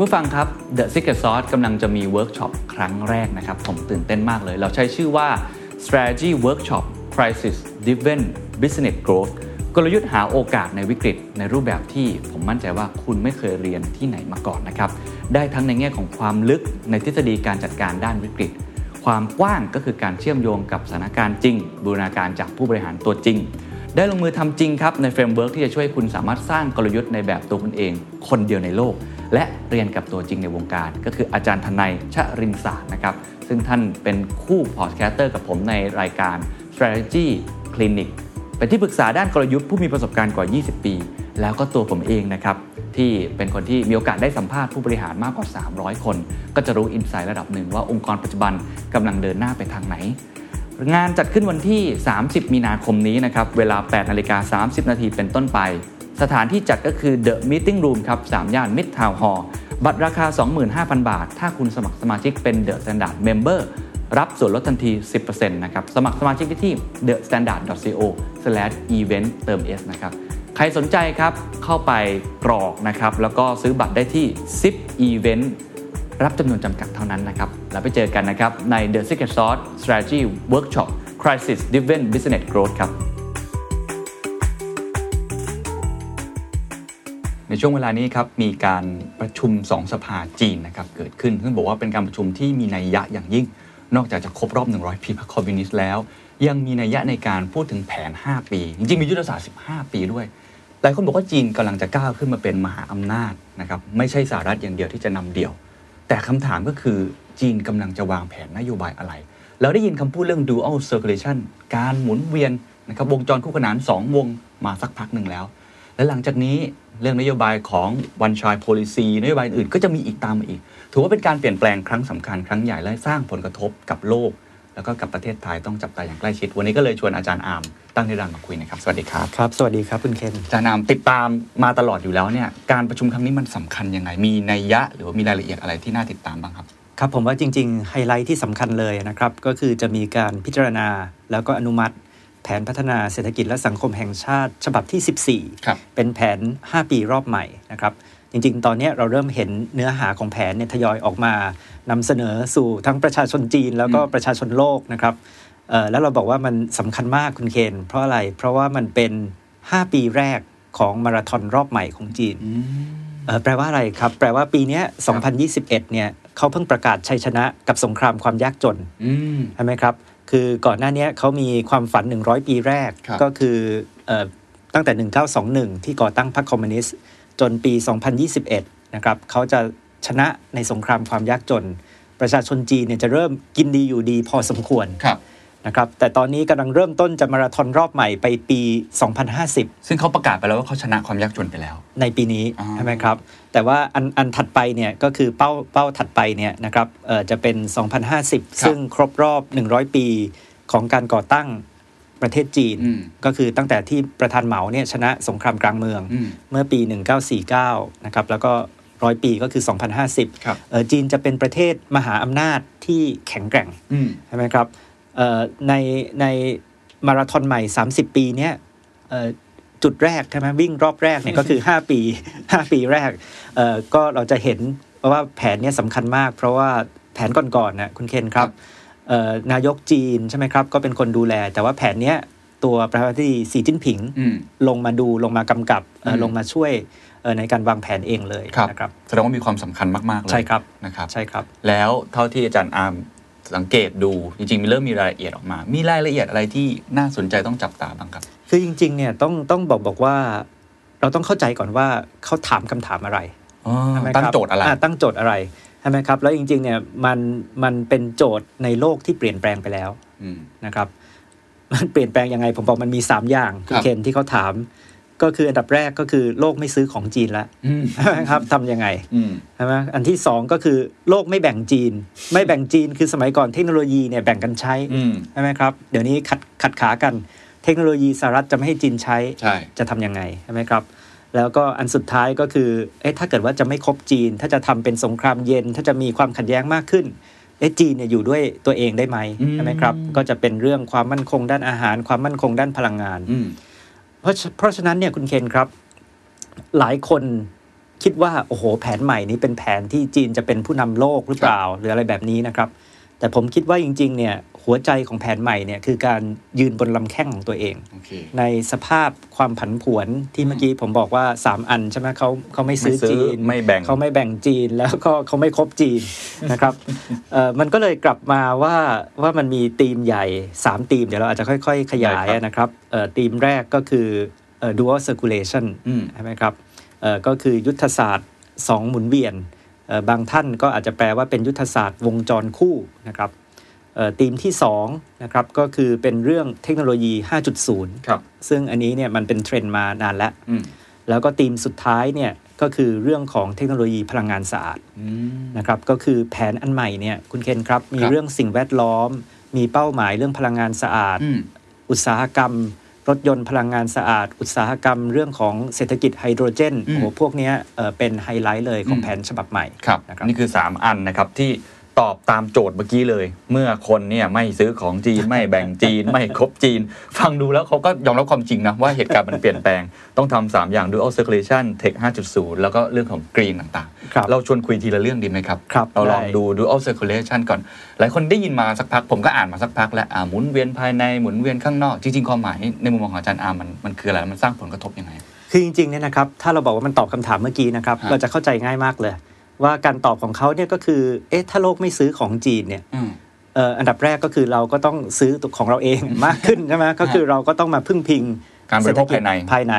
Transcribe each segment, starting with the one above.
คุณผู้ฟังครับ The Secret Sauce กำลังจะมีเวิร์กช็อปครั้งแรกนะครับ ผมตื่นเต้นมากเลย เราใช้ชื่อว่า Strategy Workshop Crisis Driven Business Growth กลยุทธ์หาโอกาสในวิกฤตในรูปแบบที่ผมมั่นใจว่าคุณไม่เคยเรียนที่ไหนมาก่อนนะครับ ได้ทั้งในแง่ของความลึกในทฤษฎีการจัดการด้านวิกฤต ความกว้างก็คือการเชื่อมโยงกับสถานการณ์จริง บูรณาการจากผู้บริหารตัวจริง ได้ลงมือทำจริงครับใน framework ที่จะช่วยคุณสามารถสร้างกลยุทธ์ในแบบตัวคุณเอง คนเดียวในโลก และเรียนกับตัวจริงในวงการ ก็คืออาจารย์ธนัยชรินทร์สารนะครับ ซึ่งท่านเป็นคู่ podcaster กับผมในรายการ strategy clinic เป็นที่ปรึกษาด้านกลยุทธ์ผู้มีประสบการณ์กว่า 20 ปี แล้วก็ตัวผมเองนะครับที่เป็นคนที่มีโอกาสได้สัมภาษณ์ผู้บริหารมากกว่า 300 คน ก็จะรู้ insight ระดับหนึ่งว่าองค์กรปัจจุบันกำลังเดินหน้าไปทางไหน งานจัดขึ้นวันที่ 30 มีนาคมนี้นะครับ เวลา 8 นาฬิกา 30 นาทีเป็นต้นไป สถานที่จัดก็คือ The Meeting Room ครับ3ย่าน Midtown Hall บัตรราคา 25,000 บาท ถ้าคุณสมัครสมาชิกเป็น The Standard Member รับส่วนลดทันที 10%นะครับ สมัครสมาชิกได้ที่ thestandard.co/event เติม s นะครับ ใครสนใจครับ เข้าไปกรอกนะครับ แล้วก็ซื้อบัตรได้ที่ zip event รับจำนวนจำกัดเท่านั้นนะครับ แล้วไปเจอกันนะครับ ใน The Secret Sauce Strategy Workshop Crisis Driven Business Growth ครับ ในช่วงเวลานี้ครับมีการประชุม 2 สภาจีนนะครับเกิดขึ้น ซึ่งบอกว่าเป็นการประชุมที่มีนัยยะอย่างยิ่ง นอกจากจะครบรอบ 100 ปีพรรคคอมมิวนิสต์แล้ว ยังมีนัยยะในการพูดถึงแผน 5 ปี จริงๆมียุทธศาสตร์ 15 ปีด้วยหลายคนบอกว่าจีนกำลังจะก้าวขึ้นมาเป็นมหาอำนาจนะครับไม่ใช่สหรัฐอย่างเดียวที่จะนำเดี่ยว แต่คำถามก็คือจีนกำลังจะวางแผนนโยบายอะไร เราได้ยินคำพูดเรื่อง dual circulation การหมุนเวียนนะครับวงจรคู่ขนาน 2 วงมาสักพักหนึ่งแล้ว และหลังจากนี้ เรื่องนโยบายของ one child policy นโยบายอื่นก็จะมีอีกตามมาอีก ถือว่าเป็นการเปลี่ยนแปลงครั้งสำคัญครั้งใหญ่และสร้างผลกระทบกับโลก แล้วก็กับประเทศไทยต้องจับตาอย่างใกล้ชิด วันนี้ก็เลยชวนอาจารย์อาร์มตั้งนิรันดร์มาคุยนะครับ สวัสดีครับครับ สวัสดีครับคุณเคนอาจารย์อาร์มติดตามมาตลอดอยู่แล้วเนี่ยการประชุมครั้งนี้มันสำคัญยังไง มีนัยยะ หรือว่ามีรายละเอียดอะไรที่น่าติดตามบ้างครับครับผมว่าจริงๆไฮไลท์ที่สำคัญเลยนะครับก็คือจะมีการพิจารณาแล้วก็อนุมัติ แผนพัฒนาเศรษฐกิจและสังคมแห่งชาติฉบับที่ 14ครับเป็นแผน 5 ปีรอบใหม่นะครับ จริงๆ ตอนนี้เราเริ่มเห็นเนื้อหาของแผนเนี่ยทยอยออกมานำเสนอสู่ทั้งประชาชนจีนแล้วก็ประชาชนโลกนะครับเอ่อแล้วเราบอกว่ามันสำคัญมากคุณเคนเพราะอะไร เพราะว่ามันเป็น 5 ปีแรกของมาราธอนรอบใหม่ของจีนเอ่อแปลว่าอะไรครับ แปลว่าปีเนี้ย2021 เนี่ยเขาเพิ่งประกาศชัยชนะกับสงครามความยากจนอืมใช่ไหมครับ คือก่อนหน้าเนี้ยเขามีความฝัน 100 ปีแรกครับก็คือเอ่อตั้งแต่ 1921 ที่ก่อตั้งพรรคคอมมิวนิสต์จนปี 2021 นะครับเขาจะชนะในสงครามความยากจน ประชาชนจีนเนี่ยจะเริ่มกินดีอยู่ดีพอสมควรครับ นะครับแต่ตอนนี้กำลังเริ่มต้นจะมาราธอนรอบใหม่ไปปี 2050 ซึ่งเขาประกาศไปแล้วว่าเขาชนะความยากจนไปแล้ว ในปีนี้อ่าใช่ไหมครับ แต่ว่าอันอันถัดไปเนี่ยก็คือเป้าเป้าถัดไปเนี่ยนะครับเอ่อจะเป็น 2050 ซึ่งครบรอบ 100 ปีของการก่อตั้งประเทศจีนอืมก็คือตั้งแต่ที่ประธานเหมาเนี่ยชนะสงครามกลางเมืองอืมเมื่อปี 1949 นะครับแล้วก็ร้อยปีก็คือ 2050ครับเอ่อจีนจะเป็นประเทศมหาอำนาจที่แข็งแกร่งอืมใช่ไหมครับเอ่อ ในในมาราธอนใหม่ 30 ปีเนี้ยเอ่อจุดแรกใช่ไหมวิ่งรอบแรกเนี่ยก็คือ 5 ปี 5 ปีแรกเอ่อก็เราจะเห็นว่าแผนเนี้ยสำคัญมาก เพราะว่าแผนก่อนๆนะคุณเคนครับเอ่อนายกจีนใช่ไหมครับ ก็เป็นคนดูแล แต่ว่าแผนเนี้ยตัวประธานาธิบดีสีจิ้นผิงอืมลงมาดูลงมากำกับเอ่ออมลงมาช่วยเอ่อในการวางแผนเองเลยครับนะครับแสดงว่ามีความสำคัญมาก ๆ เลยใช่ครับนะครับใช่ครับ แล้วเท่าที่อาจารย์อาร์ม สังเกตดูจริงๆมีเริ่มมีรายละเอียดออกมา มีรายละเอียดอะไรที่น่าสนใจต้องจับตาบ้างครับ คือจริงๆเนี่ยต้องต้องบอกบอกว่า เราต้องเข้าใจก่อนว่าเขาถามคำถามอะไรใช่หมครับตั้งโจทย์อะไราตั้งโจทย์อะไรใช่ไหมครับแล้วจริงๆเนี่ยมันมันเป็นโจทย์ในโลกที่เปลี่ยนแปลงไปแล้วอืมนะครับมันเปลี่ยนแปลงยังไงผมบอกมันมี 3 อย่างคุคณรับเคนที่เขาถาม ก็คืออันดับแรกก็คือโลกไม่ซื้อของจีนแล้วอืมครับทำยังไงอืมใช่ไหมอันที่สองก็คือโลกไม่แบ่งจีน ไม่แบ่งจีนคือสมัยก่อนเทคโนโลยีเนี่ยแบ่งกันใช้อืมใช่ไหมครับ เดี๋ยวนี้ขัดขัดขากัน เทคโนโลยีสหรัฐจะไม่ให้จีนใช้ใช่จะทำยังไงใช่ไหมครับ แล้วก็อันสุดท้ายก็คือเอ๊ะถ้าเกิดว่าจะไม่คบจีน ถ้าจะทำเป็นสงครามเย็น ถ้าจะมีความขัดแย้งมากขึ้นเอ๊ะจีนเนี่ยอยู่ด้วยตัวเองได้ไหมใช่ไหมครับ ก็จะเป็นเรื่องความมั่นคงด้านอาหาร ความมั่นคงด้านพลังงานอืม เพราะเพราะฉะนั้นเนี่ยคุณเคนครับ หลายคนคิดว่าโอ้โห แผนใหม่นี้เป็นแผนที่จีนจะเป็นผู้นำโลกหรือเปล่า หรืออะไรแบบนี้นะครับ แต่ผมคิดว่าจริง ๆ เนี่ยหัวใจของแผนใหม่เนี่ยคือการยืนบนลำแข้งของตัวเองโอเคในสภาพความผันผวนที่เมื่อกี้ผมบอกว่า 3 อันใช่ไหมเขาเขาไม่ซื้อไม่ซื้อจีนไม่แบ่งเขาไม่แบ่งจีนแล้วก็เขาไม่คบจีนนะครับเอ่อมันก็เลยกลับมาว่าว่ามันมีธีมใหญ่ 3 ธีม เดี๋ยวเราอาจจะค่อย ๆ ขยายได้ครับนะครับเอ่อธีมแรกก็คือเอ่อ dual circulation อืมใช่ไหมครับเอ่อก็คือยุทธศาสตร์ 2 หมุนเวียนเอ่อ บางท่านก็อาจจะแปลว่าเป็นยุทธศาสตร์วงจรคู่นะครับเอ่อธีมที่2นะครับก็คือเป็นเรื่องเทคโนโลยี 5.0 ครับ ซึ่งอันนี้เนี่ยมันเป็นเทรนด์มานานแล้วอืมแล้วก็ธีมสุดท้ายเนี่ยก็คือเรื่องของเทคโนโลยีพลังงานสะอาดอืมนะครับก็คือแผนอันใหม่เนี่ยคุณเคนครับมีครับเรื่องสิ่งแวดล้อม มีเป้าหมายเรื่องพลังงานสะอาดอืมอุตสาหกรรม รถยนต์พลังงานสะอาด อุตสาหกรรมเรื่องของเศรษฐกิจไฮโดรเจนอืมโอ้โหพวกเนี้ยเอ่อเป็นไฮไลท์เลยของอืมแผนฉบับใหม่ครับนะครับนี่คือ 3 อันนะครับที่ ตอบตามโจทย์เมื่อกี้เลย เมื่อคนเนี่ยไม่ซื้อของจีนไม่แบ่งจีน ไม่คบจีน ฟังดูแล้วเขาก็ยอมรับความจริงนะ ว่าเหตุการณ์มันเปลี่ยนแปลง ต้องทำสามอย่าง dual circulation tech 5.0 แล้วก็เรื่องของ green ต่างครับๆเราชวนคุยทีละเรื่องดีไหมครับครับเราลองได้ดู dual circulation ก่อน หลายคนได้ยินมาสักพัก ผมก็อ่านมาสักพักแล้วอ่าหมุนเวียนภายในหมุนเวียนข้างนอกจริงๆความหมายในมุมมองของอาจารย์อาร์มมันมันคืออะไรมันสร้างผลกระทบยังไงคือจริงๆเนี่ยนะครับถ้าเราบอกว่ามันตอบคำถามเมื่อกี้นะครับฮะเราจะเข้าใจง่ายมากเลย ว่าการตอบของเขาเนี่ยก็คือ เอ๊ะ ถ้าโลกไม่ซื้อของจีนเนี่ยอืมเอ่ออันดับแรกก็คือเราก็ต้องซื้อตัวของเราเองมากขึ้นใช่ไหมก็คือเราก็ต้องมาพึ่งพิงการบริโภคภายในเศรษฐกิจภายใน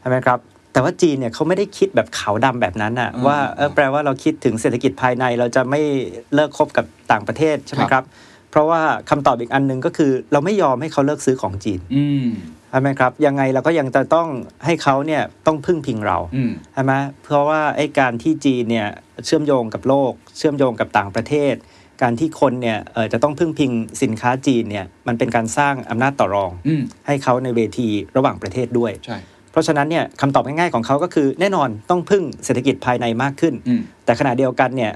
ใช่ไหมครับแต่ว่าจีนเนี่ยเขาไม่ได้คิดแบบขาวดำแบบนั้นอะอืมว่าเออแปลว่าเราคิดถึงเศรษฐกิจภายในเราจะไม่เลิกคบกับต่างประเทศใช่ไหมครับครับเพราะว่าคำตอบอีกอันหนึ่งก็คือ เราไม่ยอมให้เขาเลิกซื้อของจีนอืม ใช่ไหมครับยังไงเราก็ยังจะต้องให้เขาเนี่ยต้องพึ่งพิงเราอืมใช่ไหมเพราะว่าไอ้การที่จีนเนี่ยเชื่อมโยงกับโลก เชื่อมโยงกับต่างประเทศ การที่คนเนี่ยเอ่อจะต้องพึ่งพิงสินค้าจีนเนี่ยมันเป็นการสร้างอำนาจต่อรองอืมให้เขาในเวทีระหว่างประเทศด้วยใช่เพราะฉะนั้นเนี่ยคำตอบง่ายๆของเขาก็คือ แน่นอนต้องพึ่งเศรษฐกิจภายในมากขึ้นอืมแต่ขณะเดียวกันเนี่ย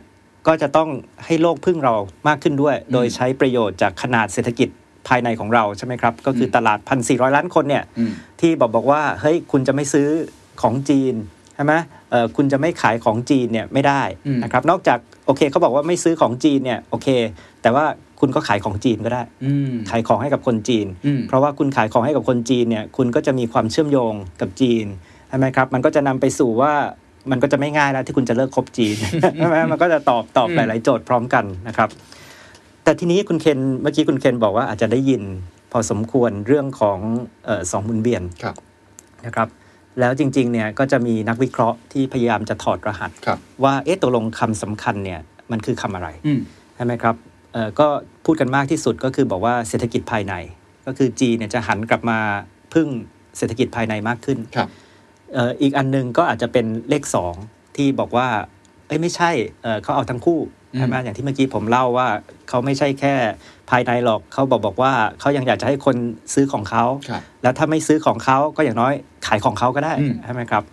ก็จะต้องให้โลกพึ่งเรามากขึ้นด้วย โดยใช้ประโยชน์จากขนาดเศรษฐกิจ ภายในของเราใช่ไหมครับ ก็คือตลาด 1,400 ล้านคนเนี่ยอืมที่บอกบอกว่าเฮ้ยคุณจะไม่ซื้อของจีนใช่ไหมเอ่อคุณจะไม่ขายของจีนเนี่ยไม่ได้อืมนะครับ นอกจากโอเคเขาบอกว่าไม่ซื้อของจีนเนี่ยโอเค แต่ว่าคุณก็ขายของจีนก็ได้อืมขายของให้กับคนจีนอืมเพราะว่าคุณขายของให้กับคนจีนเนี่ยคุณก็จะมีความเชื่อมโยงกับจีนใช่ไหมครับ มันก็จะนำไปสู่ว่ามันก็จะไม่ง่ายแล้วที่คุณจะเลิกคบจีนใช่ไหมมันก็จะตอบตอบหลาย ๆ โจทย์พร้อมกันนะครับ แต่ทีนี้คุณเคนเมื่อกี้คุณเคนบอกว่าอาจจะได้ยิน พอสมควรเรื่องของเออสองหมุนเวียนครับนะครับ แล้วจริงๆเนี่ยก็จะมีนักวิเคราะห์ที่พยายามจะถอดรหัสครับว่าเอ๊ะตกลงคำสำคัญเนี่ยมันคือคำอะไรอืมใช่ไหมครับเอ่อก็พูดกันมากที่สุดก็คือบอกว่าเศรษฐกิจภายใน ก็คือจีนเนี่ยจะหันกลับมาพึ่งเศรษฐกิจภายในมากขึ้นครับเอ่ออีกอันหนึงก็อาจจะเป็นเลขสองที่บอกว่าเอ้ยไม่ใช่เอ่อเขาเอาทั้งคู่อืม ใช่ไหมอย่างที่เมื่อกี้ผมเล่าว่าเขาไม่ใช่แค่ภายในหรอกเขาบอกบอกว่าเขายังอยากจะให้คนซื้อของเขาครับแล้วถ้าไม่ซื้อของเขาก็อย่างน้อยขายของเขาก็ได้อืมใช่ไหมครับ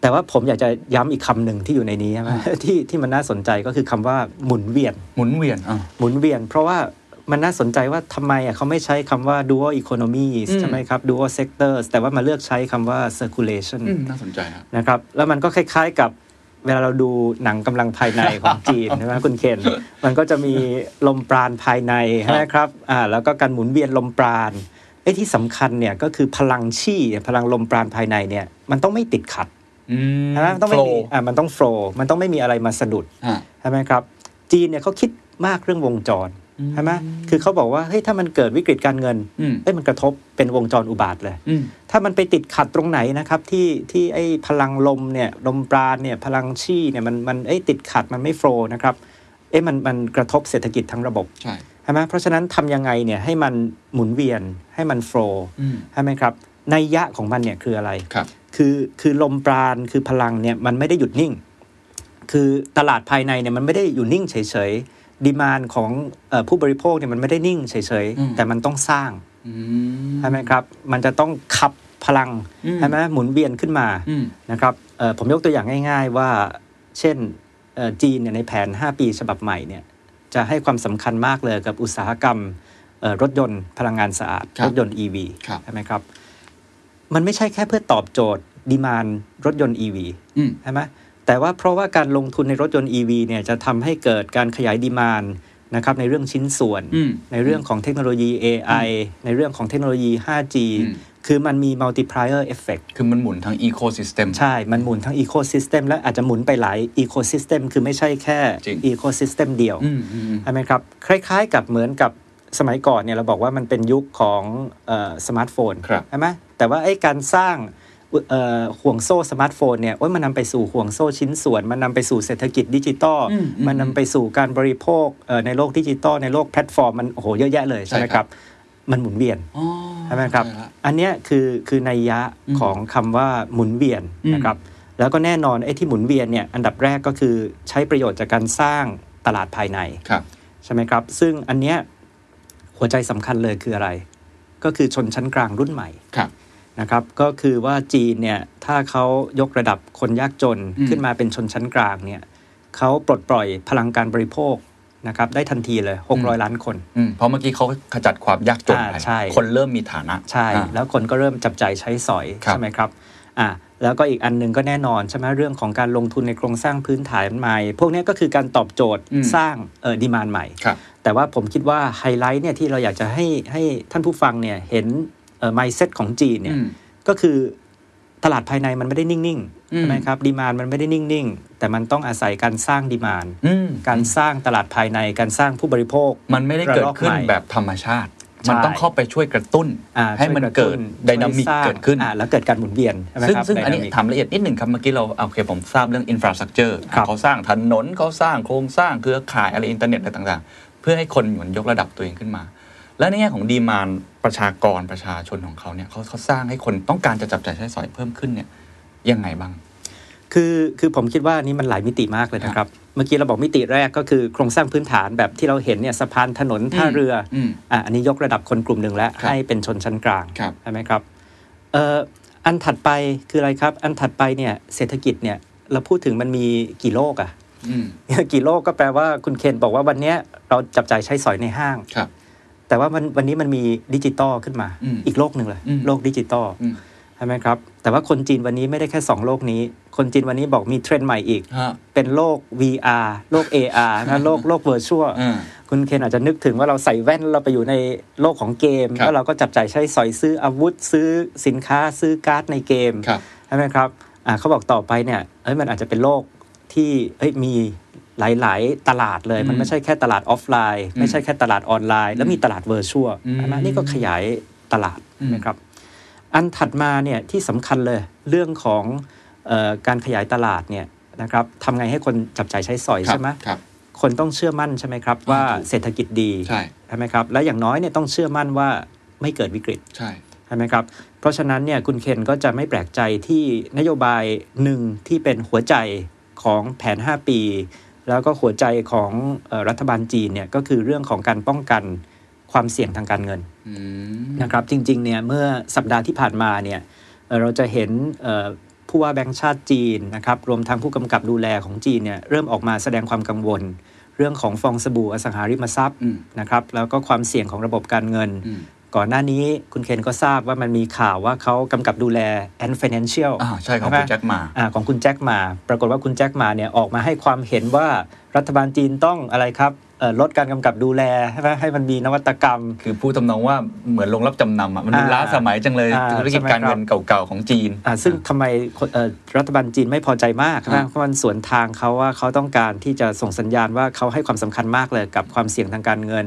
แต่ว่าผมอยากจะย้ำอีกคำหนึ่งที่อยู่ในนี้ใช่ไหมที่ที่มันน่าสนใจก็คือคำว่าหมุนเวียน หมุนเวียนอ่าหมุนเวียน เพราะว่ามันน่าสนใจว่าทำไมอะเขาไม่ใช้คำว่า dual economies อืมใช่ไหมครับ dual sectors แต่ว่ามาเลือกใช้คำว่า circulation อืมน่าสนใจครับนะครับ แล้วมันก็คล้าย ๆกับ เวลาเราดูหนังกำลังภายในของจีนใช่ไหมคุณเคนมันก็จะมีลมปราณภายในใช่ไหมครับอ่าแล้วก็การหมุนเวียนลมปราณไอ้ที่สำคัญเนี่ยก็คือพลังชี่พลังลมปราณภายในเนี่ยมันต้องไม่ติดขัดอืมใช่ไหมมันต้องไม่มี flow อ่ามันต้องโฟล์มันต้องไม่มีอะไรมาสะดุดอ่าใช่ไหมครับ จีนเนี่ยเขาคิดมากเรื่องวงจร ใช่ไหมคือเขาบอกว่าเฮ้ยถ้ามันเกิดวิกฤตการเงินอืมเอ้ยมันกระทบเป็นวงจรอุบาทเลยอืมถ้ามันไปติดขัดตรงไหนนะครับที่ที่ไอ้พลังลมเนี่ยลมปราณเนี่ยพลังชี่เนี่ยมันมันเอ้ยติดขัดมันไม่โฟล์นะครับเอ้ยมันมันกระทบเศรษฐกิจทั้งระบบใช่ใช่ไหมเพราะฉะนั้นทำยังไงเนี่ยให้มันหมุนเวียนให้มันโฟล์อืมใช่ไหมครับในยยะของมันเนี่ยคืออะไรครับคือคือลมปราณคือพลังเนี่ยมันไม่ได้หยุดนิ่ง คือตลาดภายในเนี่ยมันไม่ได้อยู่นิ่งเฉยๆ ดีมานของเออผู้บริโภคเนี่ยมันไม่ได้นิ่งเฉยอืมๆแต่มันต้องสร้างอืมใช่ไหมครับ มันจะต้องขับพลังอืมใช่ไหมหมุนเวียนขึ้นมาอืมนะครับเอ่อผมยกตัวอย่างง่าย ๆ ว่า เช่นเอ่อจีนเนี่ยในแผน 5 ปีฉบับใหม่เนี่ยจะให้ความสำคัญมากเลยกับอุตสาหกรรมเอ่อรถยนต์พลังงานสะอาดครับรถยนต์ EV ครับใช่ไหมครับ มันไม่ใช่แค่เพื่อตอบโจทย์ดีมานรถยนต์ EV อืมใช่ไหม แต่ว่าเพราะว่าการลงทุนในรถยนต์ EV เนี่ยจะทำให้เกิดการขยายดีมานนะครับในเรื่องชิ้นส่วนอืมในเรื่องของเทคโนโลยี AI ในเรื่องของเทคโนโลยี 5G อืมคือมันมี multiplier effect คือมันหมุนทั้งอีโค y ิสเต็มใช่ มันหมุนทั้ง ecosystem และอาจจะหมุนไปหลาย ecosystem คือไม่ใช่แค่จริง ecosystem เดียวอืมอืมอืมใช่ไหมครับ คล้ายๆกับเหมือนกับสมัยก่อนเนี่ยเราบอกว่ามันเป็นยุคของสมาร์ทโฟนครับใช่ไหมแต่ว่าไอ้การสร้างเอ่อ ห่วงโซ่สมาร์ทโฟนเนี่ยโอ้ยมันนำไปสู่ห่วงโซ่ชิ้นส่วน มันนำไปสู่เศรษฐกิจดิจิตอลอืมอืมมันนำไปสู่การบริโภคเอ่อในโลกดิจิตอลในโลกแพลตฟอร์มมันโอ้โหเยอะแยะเลยใช่ไหมใช่คครัรับบมันหมุนเวียนอ๋อใช่ไหมครับใช่ละอันเนี้ยคือคือนัยยะอืมของคำว่าหมุนเวียนอืมนะครับ แล้วก็แน่นอนไอ้ที่หมุนเวียนเนี่ยอันดับแรกก็คือใช้ประโยชน์จากการสร้างตลาดภายในครับใช่ไหมครับ ซึ่งอันเนี้ยหัวใจสำคัญเลยคืออะไร ก็คือชนชั้นกลางรุ่นใหม่ครับ นะครับก็คือว่าจีนเนี่ยถ้าเขายกระดับคนยากจนอืมขึ้นมาเป็นชนชั้นกลางเนี่ยเขาปลดปล่อยพลังการบริโภคนะครับได้ทันทีเลย 600 ล้านคนอืมเพราะเมื่อกี้เขาขจัดความยากจนอ่าไปใช่คนเริ่มมีฐานะ ใช่อ่าแล้วคนก็เริ่มจับจ่ายใช้สอยครับใช่ไหมครับอ่าแล้วก็อีกอันหนึ่งก็แน่นอนใช่ไหมเรื่องของการลงทุนในโครงสร้างพื้นฐานใหม่ พวกเนี้ยก็คือการตอบโจทย์อืมสร้างเอ่อ demand ใหม่ครับแต่ว่าผมคิดว่าไฮไลท์เนี่ยที่เราอยากจะให้ให้ท่านผู้ฟังเนี่ยเห็น เอ่อ mindset ของจีนเนี่ยอืมก็คือตลาดภายในมันไม่ได้นิ่งอืมๆใช่ไหมครับ demand มันไม่ได้นิ่งๆ แต่มันต้องอาศัยการสร้าง demand อืมการสร้างตลาดภายในการสร้างผู้บริโภค มันไม่ได้เกิดขึ้นระลอกใหม่แบบธรรมชาติใช่มันต้องเข้าไปช่วยกระตุ้นอ่าให้มันช่วยระตุ้นเกิด dynamic ช่วยสร้งเกิดขึ้นอ่าแล้วเกิดการหมุนเวียนใช่ไหมซึ่งครับซึ่งอันนี้ dynamic ถามละเอียดนิดหนึ่งครับเมื่อกี้เราโอเคผมทราบเรื่อง infrastructure ครับเขาสร้างถนนเขาสร้างโครงสร้างเครือข่ายอะไรอินเทอร์เน็ตอะไรต่างๆ เพื่อให้คนเหมือนยกระดับตัวเองขึ้นมา และในแง่ของ demand ประชากรประชาชนของเขาเนี่ยเขาเขาสร้างให้คนต้องการจะจับจ่ายใช้สอยเพิ่มขึ้นเนี่ยยังไงบ้าง คือคือผมคิดว่านี่มันหลายมิติมากเลยนะครับ เมื่อกี้เราบอกมิติแรกก็คือโครงสร้างพื้นฐานแบบที่เราเห็นเนี่ยสะพานถนนท่าเรืออมอะอันนี้ยกระดับคนกลุ่มหนึ่งแล้วครับให้เป็นชนชั้นกลางครับใช่ไหมครับเอ่ออันถัดไปคืออะไรครับ อันถัดไปเนี่ยเศรษฐกิจเนี่ยเราพูดถึงมันมีกี่โลกอะอืมกี่โลกก็แปลว่าคุณเคนบอกว่าวันเนี้ยเราจับจ่ายใช้สอยในห้างครับ แต่ว่ามันวันนี้มันมีดิจิตอลขึ้นมาอืมอีกโลกหนึ่งเลยอืมโลกดิจิตอลอืมใช่ไหมครับ แต่ว่าคนจีนวันนี้ไม่ได้แค่ 2 โลกนี้ คนจีนวันนี้บอกมีเทรนด์ใหม่อีกฮะเป็นโลก VR โลก AR นะโลกโลก virtual อ่าคุณเคนอาจจะนึกถึงว่าเราใส่แว่นเราไปอยู่ในโลกของเกมครับแล้วเราก็จับจ่ายใช้สอยซื้ออาวุธซื้อสินค้าซื้อการ์ดในเกมครับใช่ไหมครับอ่าเขาบอกต่อไปเนี่ยเอ้ยมันอาจจะเป็นโลกที่เอ้ยมี หลาย ๆ ตลาดเลยอืมมันไม่ใช่แค่ตลาดออฟไลน์อืมไม่ใช่แค่ตลาดออนไลน์ แล้วมีตลาด virtual อืมใช่ไหมนี่ก็ขยายตลาดอืมนะครับ อันถัดมาเนี่ยที่สำคัญเลยเรื่องของเออการขยายตลาดเนี่ยนะครับทำไงให้คนจับจ่ายใช้สอยครับใช่ไหมครับคนต้องเชื่อมั่นใช่ไหมครับ ว่าถูกเศรษฐกิจดีใช่ใช่ไหมครับ และอย่างน้อยเนี่ยต้องเชื่อมั่นว่าไม่เกิดวิกฤตใช่ใช่ไหมครับ เพราะฉะนั้นเนี่ยคุณเคนก็จะไม่แปลกใจที่นโยบายหนึ่งที่เป็นหัวใจของแผน 5 ปี แล้วก็หัวใจของเออรัฐบาลจีนเนี่ยก็คือเรื่องของการป้องกันความเสี่ยงทางการเงินอืมนะครับ จริงๆเนี่ยเมื่อสัปดาห์ที่ผ่านมาเนี่ยเอ่อเราจะเห็นเอ่อผู้ว่าแบงก์ชาติจีนนะครับรวมทั้งผู้กำกับดูแลของจีนเนี่ยเริ่มออกมาแสดงความกังวล เรื่องของฟองสบู่อสังหาริมทรัพย์อืมนะครับแล้วก็ความเสี่ยงของระบบการเงินอืม ก่อนหน้านี้คุณเคนก็ทราบว่ามันมีข่าวว่าเขากำกับดูแล Ant Financial อ่าใช่ของไหมคุณแจ็คหมาอ่าของคุณแจ็คหมา ปรากฏว่าคุณแจ็คหมาเนี่ยออกมาให้ความเห็นว่ารัฐบาลจีนต้องอะไรครับเอ่อ ลดการกำกับดูแลใช่ไหมให้มันมีนวัตกรรม คือพูดทำนองว่าเหมือนลงรับจำนำอะมันดูอ่าล้าสมัยจังเลยอ่าธุรกิจใช่ไหมการเงินครับเก่าๆของจีนอ่าซึ่งทำไมคนเอ่อรัฐบาลจีนไม่พอใจมากครับนะเพราะมันสวนทางเขาว่าเขาต้องการที่จะส่งสัญญาณว่าเขาให้ความสำคัญมากเลยกับความเสี่ยงทางการเงิน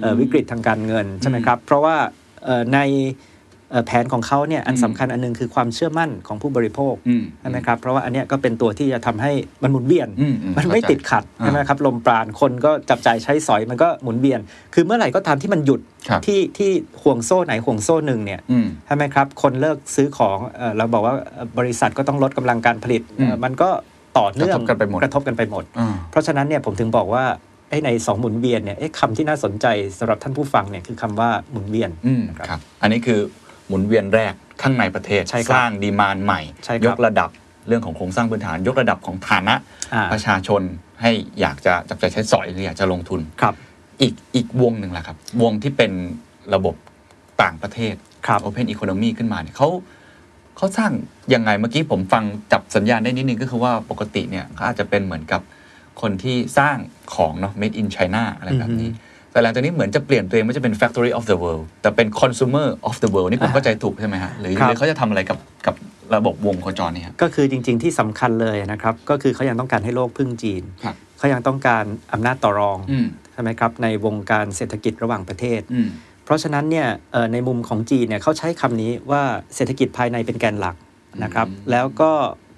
เอ่อวิกฤตทางการเงินใช่ไหมครับเพราะว่าเอ่อในเอ่อ แผนของเขาเนี่ยอันสำคัญอันหนึงคือความเชื่อมั่นของผู้บริโภคอืมใช่ไหมครับเพราะว่าอันเนี้ยก็เป็นตัวที่จะทำให้มันหมุนเวียนอืมอืมมันไม่เข้าใจติดขัดอ่าใช่ไหมครับลมปราณคนก็จับจ่ายใช้สอยมันก็หมุนเวียน คือเมื่อไหร่ก็ตามที่มันหยุดครับที่ที่ห่วงโซ่ไหนห่วงโซ่หนึ่งเนี่ยอืมใช่ไหมครับคนเลิกซื้อของเอ่อเราบอกว่าเอ่อบริษัทก็ต้องลดกำลังการผลิตอืมเอ่อมันก็ต่อเนื่องกระทบกันไปหมดกระทบกันไปหมดอ่าเพราะฉะนั้นเนี่ยผมถึงบอกว่าไอ้ในสองหมุนเวียนเนี่ยไอ้คำที่น่าสนใจสำหรับท่านผู้ฟังเนี่ยคือคำว่าหมุนเวียนอืมนะครับครับอันนี้คือ หมุนเวียนแรกข้างในประเทศใช่ครับสร้างดีมานใหม่ใช่ครับยกระดับเรื่องของโครงสร้างพื้นฐาน ยกระดับของฐานะอ่าประชาชนให้อยากจะจับจ่ายใช้สอยหรืออยากจะลงทุนครับ อีกอีกวงหนึ่งแหละครับ วงที่เป็นระบบต่างประเทศครับ Open Economy ขึ้นมาเนี่ยเขาเขาสร้างยังไงเมื่อกี้ผมฟังจับสัญญาณได้นิดนึงก็คือว่าปกติเนี่ยเขาอาจจะเป็นเหมือนกับคนที่สร้างของเนาะ made in China อะไรแบบนี้ แต่หลังจากนี้เหมือนจะเปลี่ยนตัวเองไม่จะเป็น factory of the world แต่เป็น consumer of the world นี่ผมอ่าเข้าใจถูกใช่ไหมฮะหรือครับหรือเขาจะทำอะไรกับกับระบบวงโคจรนี่ครับก็คือจริง ๆที่สำคัญเลยนะครับ ก็คือเขายังต้องการให้โลกพึ่งจีนครับเขายังต้องการอำนาจต่อรองอืมใช่ไหมครับในวงการเศรษฐกิจระหว่างประเทศอืมเพราะฉะนั้นเนี่ยเอ่อในมุมของจีนเนี่ยเขาใช้คำนี้ว่าเศรษฐกิจภายในเป็นแกนหลักนะครับ แล้วก็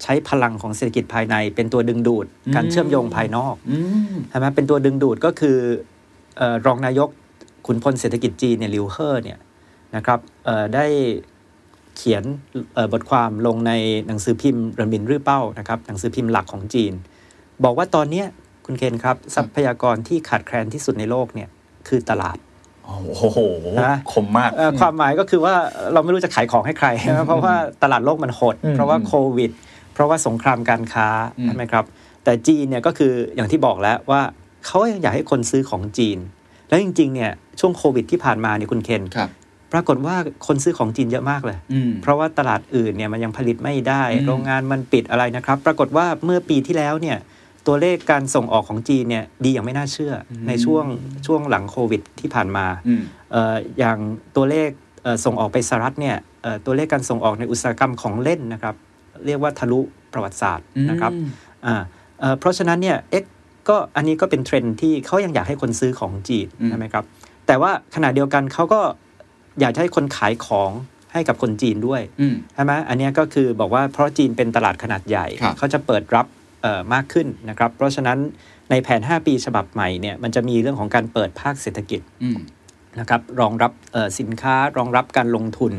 ใช้พลังของเศรษฐกิจภายในเป็นตัวดึงดูด การเชื่อมโยงภายนอกอืมใช่ไหมเป็นตัวดึงดูดก็คือเอ่อ รองนายกขุนพลเศรษฐกิจจีนเนี่ยลิวเฮอร์เนี่ยนะครับเอ่อได้เขียนเอ่อบทความลงในหนังสือพิมพ์เรมินรื่อเป้านะครับหนังสือพิมพ์หลักของจีน บอกว่าตอนเนี้ยคุณเคนครับทรัพยากรที่ขาดแคลนที่สุดในโลกเนี่ยคือตลาดโอ้โหนะคมมากเอ่อความหมายก็คือว่าเราไม่รู้จะขายของให้ใคร เพราะว่าตลาดโลกมันหดอืมเพราะว่าโควิด เพราะว่าสงครามการค้าอืมใช่ไหมครับแต่จีนเนี่ยก็คืออย่างที่บอกแล้วว่า เขายังอยากให้คนซื้อของจีน แล้วจริง ๆ เนี่ยช่วงโควิดที่ผ่านมาเนี่ยคุณเคนครับปรากฏว่าคนซื้อของจีนเยอะมากเลยอืมเพราะว่าตลาดอื่นเนี่ยมันยังผลิตไม่ได้อืมโรงงานมันปิดอะไรนะครับ ปรากฏว่าเมื่อปีที่แล้วเนี่ยตัวเลขการส่งออกของจีนเนี่ยดีอย่างไม่น่าเชื่ออในช่วงช่วงหลังโควิดที่ผ่านมาอืมเอ่ออย่างตัวเลขเอ่อส่งออกไปสหรัฐเนี่ยเอ่อตัวเลขการส่งออกในอุตสาหกรรมของเล่นนะครับ เรียกว่าทะลุประวัติศาสตร์นะครับอืมอ่าเอ่อเพราะฉะนั้นเนี่ยเอ็ กก็อันนี้ก็เป็นเทรนด์ที่เขายังอยากให้คนซื้อของจีนอืมใช่ไหมครับ แต่ว่าขณะเดียวกันเขาก็อยากจะให้คนขายของให้กับคนจีนด้วยอืมใช่ไหมอันเนี้ยก็คือบอกว่าเพราะจีนเป็นตลาดขนาดใหญ่ครับเขาจะเปิดรับเอ่อมากขึ้นนะครับ เพราะฉะนั้นในแผน 5 ปีฉบับใหม่เนี่ยมันจะมีเรื่องของการเปิดภาคเศรษฐกิจอืมนะครับรองรับเอ่อสินค้ารองรับการลงทุน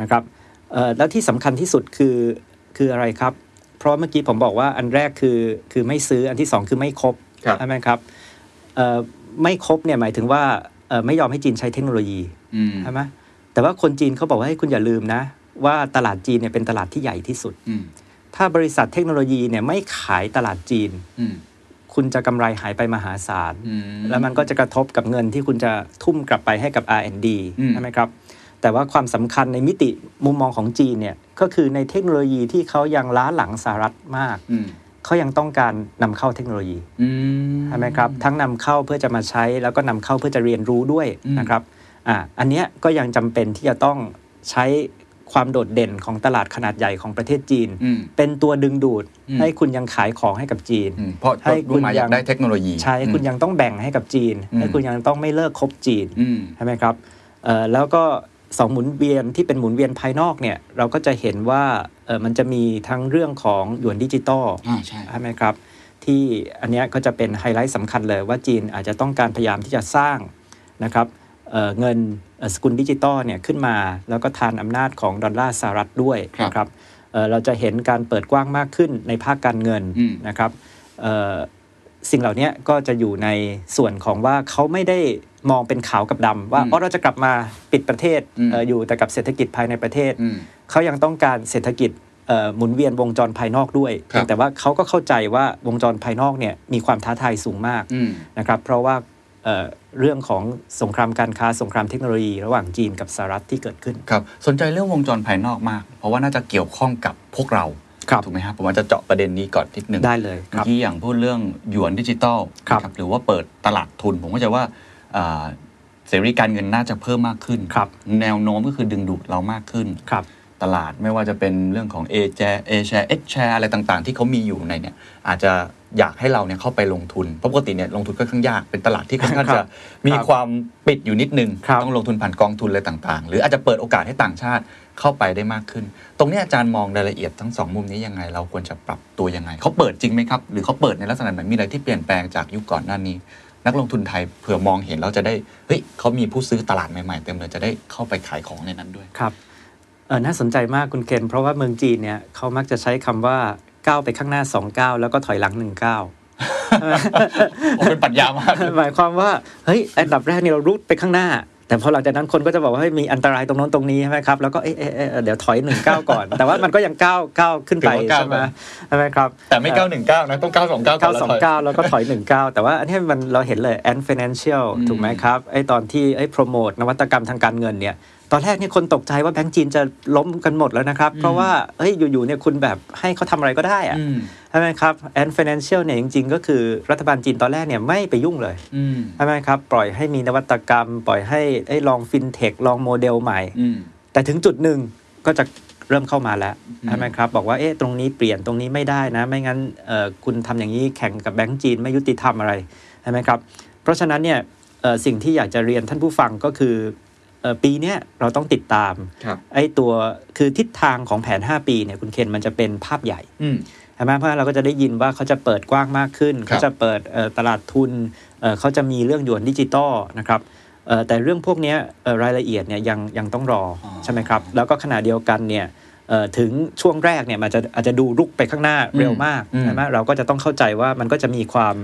นะครับเอ่อแล้วที่สำคัญที่สุดคือคืออะไรครับ เพราะเมื่อกี้ผมบอกว่าอันแรกคือคือไม่ซื้ออันที่สองคือไม่ครบครับใช่ไหมครับเอ่อไม่ครบเนี่ยหมายถึงว่าเอ่อไม่ยอมให้จีนใช้เทคโนโลยีอืมใช่ไหมแต่ว่าคนจีนเขาบอกว่าให้คุณอย่าลืมนะ ว่าตลาดจีนเนี่ยเป็นตลาดที่ใหญ่ที่สุดอืมถ้าบริษัทเทคโนโลยีเนี่ยไม่ขายตลาดจีนอืมคุณจะกำไรหายไปมหาศาลอืมแล้วมันก็จะกระทบกับเงินที่คุณจะทุ่มกลับไปให้กับ R&D อืมใช่ไหมครับ แต่ว่าความสำคัญในมิติมุมมองของจีนเนี่ยก็คือในเทคโนโลยีที่เขายังล้าหลังสหรัฐมากอืมเขายังต้องการนำเข้าเทคโนโลยีอืมใช่ไหมครับ ทั้งนำเข้าเพื่อจะมาใช้ แล้วก็นำเข้าเพื่อจะเรียนรู้ด้วยอืมนะครับอ่าอันเนี้ยก็ยังจำเป็นที่จะต้องใช้ความโดดเด่นของตลาดขนาดใหญ่ของประเทศจีนอืมเป็นตัวดึงดูดอืมให้คุณยังขายของให้กับจีนอืมเพราะให้รุ่นมาคุณอยากยังได้เทคโนโลยีใช่คุณยังต้องแบ่งให้กับจีนอืมให้คุณยังต้องไม่เลิกคบจีนอืมใช่ไหมครับเอ่อแล้วก็ สองหมุนเวียนที่เป็นหมุนเวียนภายนอกเนี่ยเราก็จะเห็นว่าเอ่อมันจะมีทั้งเรื่องของหยวนดิจิตอลอ่าใช่ใช่ไหมครับ ที่อันเนี้ยก็จะเป็นไฮไลท์สำคัญเลยว่าจีนอาจจะต้องการพยายามที่จะสร้างนะครับเอ่อเงินเอ่อสกุลดิจิตอลเนี่ยขึ้นมา แล้วก็ทานอำนาจของดอลลาร์สหรัฐด้วยครับนะครับเอ่อเราจะเห็นการเปิดกว้างมากขึ้นในภาคการเงินอืมนะครับเอ่อ สิ่งเหล่านี้ก็จะอยู่ในส่วนของว่าเขาไม่ได้มองเป็นขาวกับดำว่าอืมอ๋อเราจะกลับมาปิดประเทศอืมเอออยู่แต่กับเศรษฐกิจภายในประเทศอืมเขายังต้องการเศรษฐกิจเอ่อหมุนเวียนวงจรภายนอกด้วยครับเพียงแต่ว่าเขาก็เข้าใจว่าวงจรภายนอกเนี่ยมีความท้าทายสูงมากอืมนะครับ เพราะว่าเอ่อเรื่องของสงครามการค้าสงครามเทคโนโลยี ระหว่างจีนกับสหรัฐที่เกิดขึ้นครับสนใจเรื่องวงจรภายนอกมาก เพราะว่าน่าจะเกี่ยวข้องกับพวกเราครับ ถูกไหมครับผมอาจจะเจาะประเด็นนี้ก่อนนิดหนึ่งได้เลยคเมื่รัอบกี้อย่างพูดเรื่องหยวนดิจิตอลครับนะหรือว่าเปิดตลาดทุน ผมก็จะว่าอ่าเสรีการเงินน่าจะเพิ่มมากขึ้นครับแนวโน้มก็คือดึงดูดเรามากขึ้นครับตลาดไม่ว่าจะเป็นเรื่องของ A share A share H share อะไรต่างๆ ที่เขามีอยู่ในเนี่ยอาจจะอยากให้เราเนี่ยเข้าไปลงทุนเพราะปกติเนี่ยลงทุนค่อนข้างยากเป็นตลาดที่ค่อนข้างครับจะมีความปิดอยู่นิดนึงครับต้องลงทุนผ่านกองทุนอะไรต่างๆ หรืออาจจะเปิดโอกาสให้ต่างชาติ เข้าไปได้มากขึ้น ตรงเนี้ยอาจารย์มองรายละเอียดทั้งสองมุมนี้ยังไง เราควรจะปรับตัวยังไงเขาเปิดจริงไหมครับ หรือเขาเปิดในลักษณะไหนมีอะไรที่เปลี่ยนแปลงจากยุคก่อนหน้านี้ นักลงทุนไทยเผื่อมองเห็นแล้วจะได้เฮ้ยเขามีผู้ซื้อตลาดใหม่ๆเต็มเลยจะได้เข้าไปขายของในนั้นด้วยครับเออน่าสนใจมากคุณเคนเพราะว่าเมืองจีนเนี่ยเขามักจะใช้คำว่าก้าวไปข้างหน้า2ก้าวแล้วก็ถอยหลัง1ก้าวผมเป็นปรัชญามากหมายความว่าเฮ้ยอันดับแรกนี่เรารุดไปข้างหน้า แต่พอหลังจากนั้นคนก็จะบอกว่าเฮ้ยมีอันตรายตรงโน้นตรงนี้ใช่ไหมครับแล้วก็เอ๊ะเอ๊ะเอ๊ะเดี๋ยวถอยหนึ่งก้าวก่อน แต่ว่ามันก็ยังก้าวก้าวขึ้นไปถือว่าก้าวใช่ไหมไปใช่ไหมครับแต่ไม่ก้าวหนึ่งก้าวนะต้องก้าวสองก้าวก่เก้าอนแล้วสองถอยเก้าแล้วก็ถอยหนึ่งเก้าแต่ว่าอันนี้มันเราเห็นเลย and financial อืมถูกไหมครับไอ้ตอนที่ไอ้โปรโมทนวัตกรรมทางการเงินเนี่ย ตอนแรกเนี่ยคนตกใจว่าแบงก์จีนจะล้มกันหมดแล้วนะครับ เพราะว่าเฮ้ยอยู่ๆเนี่ยคุณแบบให้เขาทำอะไรก็ได้อะอืมใช่ไหมครับ and financial เนี่ยจริง ๆ ก็คือรัฐบาลจีนตอนแรกเนี่ยไม่ไปยุ่งเลยอืมใช่ไหมครับ ปล่อยให้มีนวัตกรรม ปล่อยให้ไอ้ลองฟินเทคลองโมเดลใหม่อืมแต่ถึงจุดหนึ่งก็จะเริ่มเข้ามาแล้วอืมใช่ไหมครับ บอกว่าเอ๊ะตรงนี้เปลี่ยนตรงนี้ไม่ได้นะ ไม่งั้นเอ่อคุณทำอย่างนี้แข่งกับแบงก์จีนไม่ยุติธรรมอะไรใช่ไหมครับ เพราะฉะนั้นเนี่ยเอ่อสิ่งที่อยากจะเรียนท่านผู้ฟังก็คือเอ่อ ปีเนี้ยเราต้องติดตามครับไอ้ตัวคือทิศทางของแผน 5 ปีเนี่ยคุณเคนมันจะเป็นภาพใหญ่อืมใช่ไหมเพราะฉะนั้นเราก็จะได้ยินว่าเขาจะเปิดกว้างมากขึ้นครับเขาจะเปิดเอ่อตลาดทุนเอ่อเขาจะมีเรื่องหยวนดิจิตอลนะครับเอ่อแต่เรื่องพวกเนี้ยเอ่อรายละเอียดเนี่ยยังยังต้องรอออใช่ไหมครับ แล้วก็ขณะเดียวกันเนี่ยเอ่อ ถึงช่วงแรกเนี่ยมันจะอาจจะดูรุกไปข้างหน้าเร็วมากอืมใช่ไหมเราก็จะต้องเข้าใจว่ามันก็จะมีความ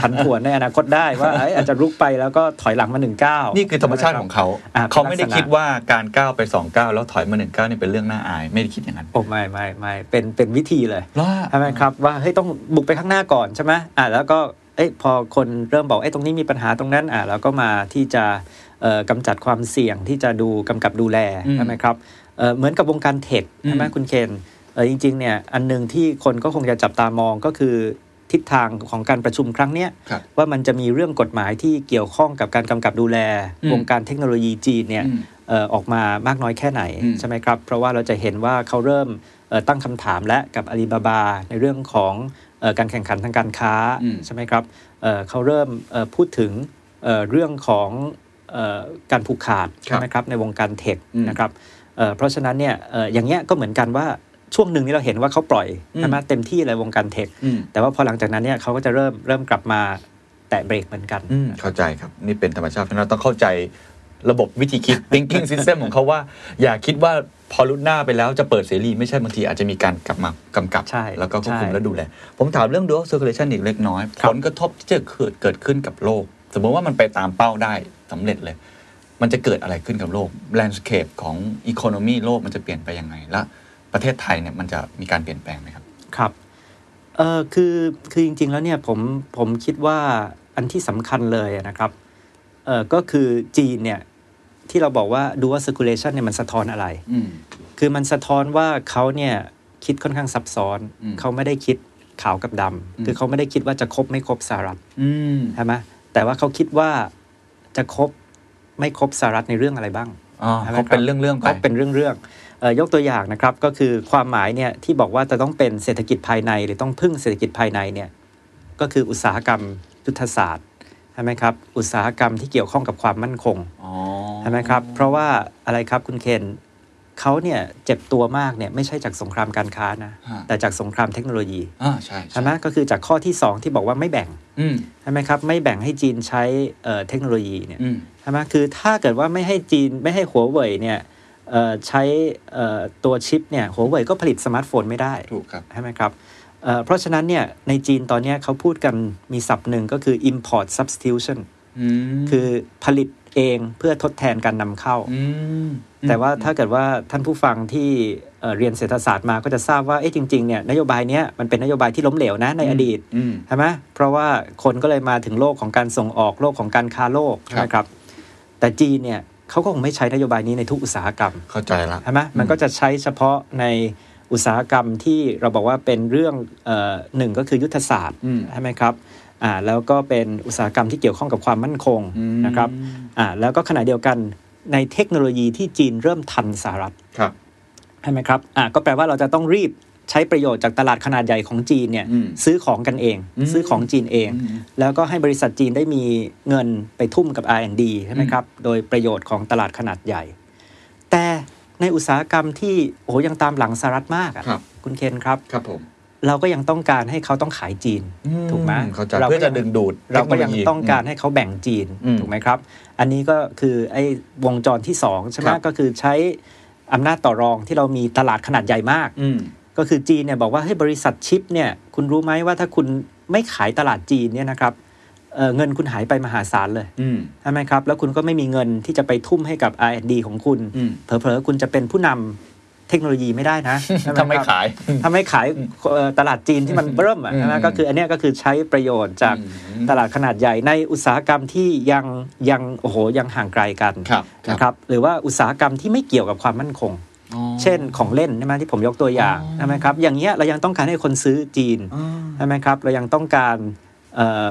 ผันผวนในอนาคตได้ว่าเอ้ยอาจจะรุกไปแล้วก็ถอยหลังมาหนึ่งก้าวนี่คือธรรมชาติของเขาอะเขาไม่ได้ลักษณะคิดว่าการก้าวไปสองก้าวแล้วถอยมาหนึ่งก้าวนี่เป็นเรื่องน่าอาย ไม่ได้คิดอย่างนั้นโอ้ไม่ไม่ไม่เป็นเป็นวิธีเลยเหรอใช่ไหมครับว่าเฮ้ยต้องบุกไปข้างหน้าก่อนใช่ไหมอ่าแล้วก็เอ้ยพอคนเริ่มบอกเอ้ยตรงนี้มีปัญหาตรงนั้นอ่าเราก็มาที่จะเอ่อกำจัดความเสี่ยงที่จะดูกำกับดูแลอืมใช่ไหมครับ เอ่อเหมือนกับวงการเทคใช่ไหมอืมคุณเคนเออจริงๆเนี่ยอันหนึ่งที่คนก็คงจะจับตามองก็คือทิศทางของการประชุมครั้งเนี้ยครับว่ามันจะมีเรื่องกฎหมายที่เกี่ยวข้องกับการกำกับดูแลอืมวงการเทคโนโลยีจีนเนี่ยอืมเอ่อออกมามากน้อยแค่ไหนอืมใช่ไหมครับ เพราะว่าเราจะเห็นว่าเขาเริ่มเอ่อตั้งคำถามและกับอาลีบาบา ในเรื่องของเอ่อการแข่งขันทางการค้าอืมใช่ไหมครับเอ่อเขาเริ่มเอ่อพูดถึงเอ่อเรื่องของเอ่อการผูกขาดครับใช่ไหมครับในวงการเทคอืมนะครับ เอ่อเพราะฉะนั้นเนี่ยเอ่ออย่างเงี้ยก็เหมือนกันว่าช่วงหนึ่งนี่เราเห็นว่าเขาปล่อยอืมใช่ไหมเต็มที่เลยวงการเทคอืมแต่ว่าพอหลังจากนั้นเนี่ยเขาก็จะเริ่มเริ่มกลับมาแตะเบรกเหมือนกันอืมเข้าใจครับ นี่เป็นธรรมชาติเพราะฉะนั้นเราต้องเข้าใจระบบวิธีคิด thinking system ของเขาว่า อย่าคิดว่าพอรุ่นหน้าไปแล้วจะเปิดเสรี ไม่ใช่บางทีอาจจะมีการกลับมากำกับใช่แล้วก็ควบคุมใช่และดูแล ผมถามเรื่อง dual circulation อีกเล็กน้อยครัผบลกระทบที่จะเกิดเกิดขึ้นกับโลก สมมติว่ามันไปตามเป้าได้สำเร็จเลย มันจะเกิดอะไรขึ้นกับโลก landscape ของ economy โลกมันจะเปลี่ยนไปยังไง และประเทศไทยเนี่ยมันจะมีการเปลี่ยนแปลงไหมครับ ครับเออคือคือจริง ๆ แล้วเนี่ยผมผมคิดว่าอันที่สำคัญเลยนะครับเออก็คือจีนเนี่ยที่เราบอกว่าดูว่า circulation เนี่ยมันสะท้อนอะไรอืมคือมันสะท้อนว่าเขาเนี่ยคิดค่อนข้างซับซ้อนอืมเขาไม่ได้คิดขาวกับดอืมำคือเขาไม่ได้คิดว่าจะครบไม่ครบสหรัฐอืมใช่ไหมแต่ว่าเขาคิดว่าจะครบ ไม่ครบสหรัฐในเรื่องอะไรบ้างอ๋อใช่ไหมเขาเป็นเรื่องๆไปก็เป็นเรื่องๆเอ่อยกตัวอย่างนะครับก็คือความหมายเนี่ยที่บอกว่าจะต้องเป็นเศรษฐกิจภายใน หรือต้องพึ่งเศรษฐกิจภายในเนี่ยก็คืออุตสาหกรรมยุทธศาสตร์ใช่ไหมครับอุตสาหกรรมที่เกี่ยวข้องกับความมั่นคงอ๋อใช่ไหมครับเพราะว่าอะไรครับคุณเคนเขาเนี่ยเจ็บตัวมากเนี่ยไม่ใช่จากสงครามการค้านะฮะแต่จากสงครามเทคโนโลยีอ่าใช่ใช่ไหมก็คือจากข้อที่ 2 ที่บอกว่าไม่แบ่งอืมใช่ไหมครับไม่แบ่งให้จีนใช้เอ่อเทคโนโลยีเนี่ยอืม ใช่ไหมคือถ้าเกิดว่าไม่ให้จีนไม่ให้หัวเว่ยเนี่ยเอ่อใช้เอ่อตัวชิปเนี่ยหัวเว่ยก็ผลิตสมาร์ทโฟนไม่ได้ถูกครับใช่ไหมครับเอ่อเพราะฉะนั้นเนี่ยในจีนตอนเนี้ยเขาพูดกันมีศัพท์หนึ่งก็คือ import substitution อืมคือผลิตเองเพื่อทดแทนการนำเข้าอืมแต่ว่าถ้าเกิดว่าท่านผู้ฟังที่เอ่อเรียนเศรษฐศาสตร์มาก็จะทราบว่าเอ๊ะจริงๆเนี่ยนโยบายเนี้ยมันเป็นนโยบายที่ล้มเหลวนะในอดีตอืมใช่ไหมเพราะว่าคนก็เลยมาถึงโลกของการส่งออกโลกของการค้าโลกครับนะครับ แต่จีนเนี่ยเขาก็คงไม่ใช้นโยบายนี้ในทุกอุตสาหกรรมเข้าใจละใช่ไหมมันก็จะใช้เฉพาะในอุตสาหกรรมที่เราบอกว่าเป็นเรื่องเอ่อหนึ่งก็คือยุทธศาสตร์อืมใช่ไหมครับอ่าแล้วก็เป็นอุตสาหกรรมที่เกี่ยวข้องกับความมั่นคงอืมนะครับอ่าแล้วก็ขณะเดียวกันในเทคโนโลยีที่จีนเริ่มทันสหรัฐครับใช่ไหมครับอ่าก็แปลว่าเราจะต้องรีบ ใช้ประโยชน์จากตลาดขนาดใหญ่ของจีนเนี่ยอืมซื้อของกันเองอืมซื้อของจีนเองอืมแล้วก็ให้บริษัทจีนได้มีเงินไปทุ่มกับ R&D ใช่ไหมครับ โดยประโยชน์ของตลาดขนาดใหญ่ แต่ในอุตสาหกรรมที่โอ้โหยังตามหลังสหรัฐมากอะครับคุณเคนครับครับผมเราก็ยังต้องการให้เขาต้องขายจีนถูกไหมเข้าใจเราก็เพื่อจะดึงดูด เราก็ยังทคโนโลต้องการให้เขาแบ่งจีนอืมถูกไหมครับ อันนี้ก็คือไอ้วงจรที่สองใช่ไหมครับก็คือใช้อำนาจต่อรองที่เรามีตลาดขนาดใหญ่มากอืม ก็คือจีนเนี่ยบอกว่าให้ยบริษัทชิปเนี่ยคุณรู้ไหมว่าถ้าคุณไม่ขายตลาดจีนเนี่ยนะครับเอ่อเงินคุณหายไปมหาศาลเลยอืมใช่ไหมครับ แล้วคุณก็ไม่มีเงินที่จะไปทุ่มให้กับ R&D ของคุณอืมเผลอๆคุณจะเป็นผู้นำเทคโนโลยีไม่ได้นะใช่หทำไมครับขายถ้าไม่ขายเอ่อตลาดจีนที่มันเบิ่มอะอืมใช่ไหมก็คืออันเนี้ยก็คือใช้ประโยชน์จากอืมตลาดขนาดใหญ่ในอุตสาหกรรมที่ยังยังโอ้โหยังห่างไกลกันครับนะครับ หรือว่าอุตสาหกรรมที่ไม่เกี่ยวกับความมั่นคงอ๋อ เช่นของเล่นใช่ไหมที่ผมยกตัวอย่างอ๋อใช่ไหมครับอย่างเงี้ยเรายังต้องการให้คนซื้อจีนอ๋อใช่ไหมครับเรายังต้องการเอ่อ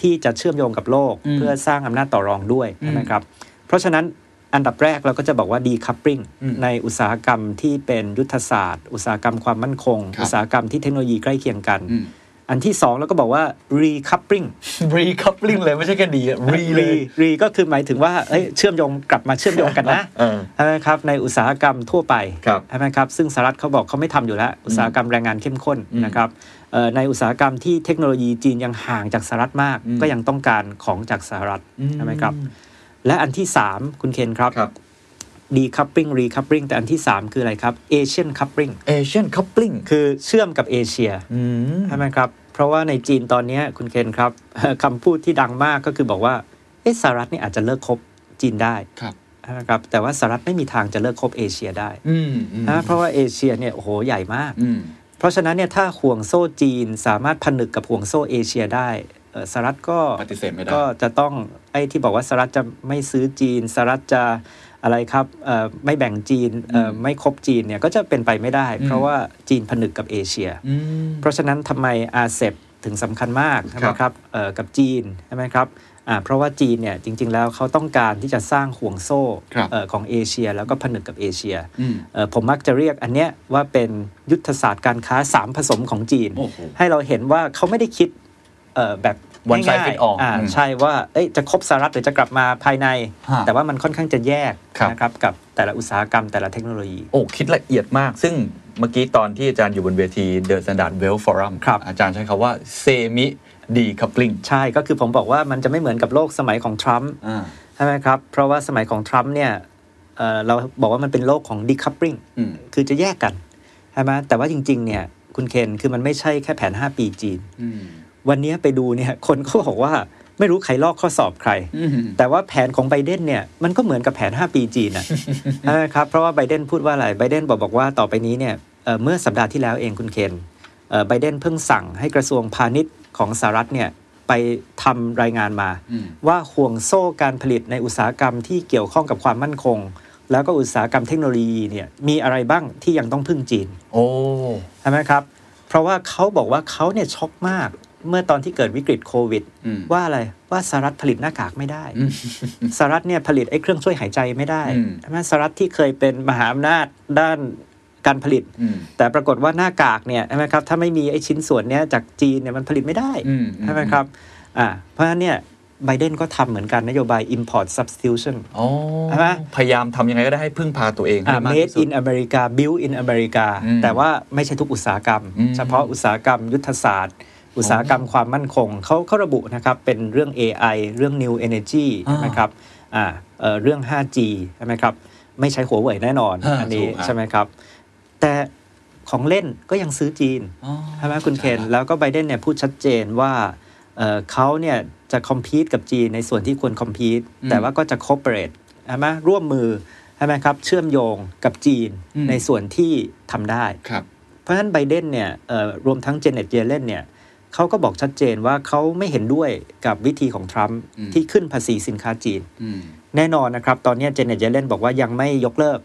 ที่จะเชื่อมโยงกับโลกอืมเพื่อสร้างอำนาจต่อรองด้วยอืมใช่ไหมครับเพราะฉะนั้นอันดับแรกเราก็จะบอกว่า decoupling อืมในอุตสาหกรรมที่เป็นยุทธศาสตร์ อุตสาหกรรมความมั่นคงครับอุตสาหกรรมที่เทคโนโลยีใกล้เคียงกัน อืมอันที่สองเราก็บอกว่า recoupling recoupling เลยไม่ใช่แค่ดีอะ re เลย re ก็คือหมายถึงว่าเอ้ยเชื่อมโยงกลับมาเชื่อมโยงกันนะเออใช่ไหมครับในอุตสาหกรรมทั่วไปครับใช่ไหมครับซึ่งสหรัฐเขาบอกเขาไม่ทำอยู่แล้ว อุตสาหกรรมแรงงานเข้มข้นอืมนะครับเอ่อในอุตสาหกรรมที่เทคโนโลยีจีนยังห่างจากสหรัฐมากอืมก็ยังต้องการของจากสหรัฐใช่ไหมครับและอันที่ 3 คุณเคนครับครับ decoupling recoupling แต่อันที่ 3 คืออะไรครับ Asian coupling Asian coupling คือเชื่อมกับเอเชียอืมใช่ไหมครับ เพราะว่าในจีนตอนเนี้ยคุณเคนครับคำพูดที่ดังมากก็คือบอกว่าเอะสหรัฐนี่อาจจะเลิกคบจีนได้ครับใช่ไหมครับแต่ว่าสหรัฐไม่มีทางจะเลิกคบเอเชียได้อืมอืมนะเพราะว่าเอเชียเนี่ยโอ้โหใหญ่มากอืมเพราะฉะนั้นเนี่ยถ้าห่วงโซ่จีนสามารถผนึกกับห่วงโซ่เอเชียได้เอ่อสหรัฐก็ปฏิเสธไม่ได้ก็จะต้องไอ้ที่บอกว่าสหรัฐจะไม่ซื้อจีนสหรัฐจะ อะไรครับเอ่อไม่แบ่งจีนเอ่ออืมไม่คบจีนเนี่ยก็จะเป็นไปไม่ได้อืมเพราะว่าจีนผนึกกับเอเชียอืมเพราะฉะนั้นทำไมอาเซบถึงสำคัญมากใช่ไหมครับเอ่อกับจีนใช่ไหมครับอ่าเพราะว่าจีนเนี่ยจริง ๆ แล้วเขาต้องการที่จะสร้างห่วงโซ่ครับเอ่อของเอเชีย แล้วก็ผนึกกับเอเชียอืมเอ่อผมมักจะเรียกอันเนี้ยว่าเป็นยุทธศาสตร์การค้าสามผสมของจีนโอ้โหให้เราเห็นว่าเขาไม่ได้คิดเอ่อแบบ One size ง่าย fit all ๆอ่าอืมใช่ว่าเอ้ยจะครบสหรัฐหรือจะกลับมาภายในฮะแต่ว่ามันค่อนข้างจะแยกครับนะครับกับแต่ละอุตสาหกรรมแต่ละเทคโนโลยี โอ้ คิดละเอียดมาก ซึ่งเมื่อกี้ตอนที่อาจารย์อยู่บนเวที The Standard Well Forum ครับอาจารย์ใช้คำว่า semi decoupling ใช่ก็คือผมบอกว่ามันจะไม่เหมือนกับโลกสมัยของทรัมป์อ่าใช่ไหมครับ เพราะว่าสมัยของทรัมป์เนี่ยเอ่อเราบอกว่ามันเป็นโลกของ decoupling อืมคือจะแยกกันใช่ไหมแต่ว่าจริงๆเนี่ยคุณเคนคือมันไม่ใช่แค่แผน 5 ปีจีนอืม วันนี้ไปดูเนี่ยคนก็บอกว่าไม่รู้ใครลอกข้อสอบใครอืมแต่ว่าแผนของไบเดนเนี่ยมันก็เหมือนกับแผน 5 ปีจีนนะใช่ไหมครับเพราะว่าไบเดนพูดว่าอะไรไบเดนบอกบอกว่าต่อไปนี้เนี่ยเอ่อเมื่อสัปดาห์ที่แล้วเองคุณเคนเอ่อไบเดนเพิ่งสั่งให้กระทรวงพาณิชย์ของสหรัฐเนี่ยไปทำรายงานมาอืมว่าห่วงโซ่การผลิตในอุตสาหกรรมที่เกี่ยวข้องกับความมั่นคง แล้วก็อุตสาหกรรมเทคโนโลยีเนี่ยมีอะไรบ้างที่ยังต้องพึ่งจีน โอ้ใช่ไหมครับ เพราะว่าเขาบอกว่าเขาเนี่ยช็อกมาก เมื่อตอนที่เกิดวิกฤตโควิดอืมว่าอะไรว่าสหรัฐผลิตหน้ากากไม่ได้อืมสหรัฐเนี่ยผลิตไอ้เครื่องช่วยหายใจไม่ได้อืมใช่ไหมสหรัฐที่เคยเป็นมหาอำนาจด้านการผลิตอืมแต่ปรากฏว่าหน้ากากเนี่ยใช่ไหมครับถ้าไม่มีไอ้ชิ้นส่วนเนี้ยจากจีนเนี่ยมันผลิตไม่ได้อืมใช่ไหมครับอ่าเพราะฉะนั้นเนี่ยไบเดนก็ทำเหมือนกันนโยบาย import substitution อ๋อใช่ไหมพยายามทำยังไงก็ได้ให้พึ่งพาตัวเองให้อ่าได้มาก made ที่สุด in America build in America อืมแต่ว่าไม่ใช่ทุกอุตสาหกรรมอืมเฉพาะอุตสาหกรรมยุทธศาสตร์ อุตสาหกรรมความมั่นคงเขาเขาระบุนะครับเป็นเรื่อง AI เรื่อง new energy อ่าใช่ไหมครับอ่าเอ่อเรื่อง 5G ใช่ไหมครับไม่ใช้หัวเว่ยแน่นอนอ่าอันนี้ถูกครับใช่ไหมครับ แต่ของเล่นก็ยังซื้อจีนอ๋อใช่ไหมคุณเคนแล้วก็ไบเดนเนี่ยพูดชัดเจนว่าเอ่อเขาเนี่ยจะคอมพีตกับจีนในส่วนที่ควรคอมพีตอืมแต่ว่าก็จะคอ p เป r a t e ใช่ไหมร่วมมือใช่ไหมครับเชื่อมโยงกับจีนอืมในส่วนที่ทำได้ครับเพราะฉะนั้นไบเดนเนี่ยเอ่อรวมทั้งเจเน็ตเยเลนเนี่ย เขาก็บอกชัดเจนว่าเขาไม่เห็นด้วยกับวิธีของทรัมป์อืมที่ขึ้นภาษีสินค้าจีนอืมแน่นอนนะครับ ตอนนี้เจเน็ตเยเลนบอกว่ายังไม่ยกเลิก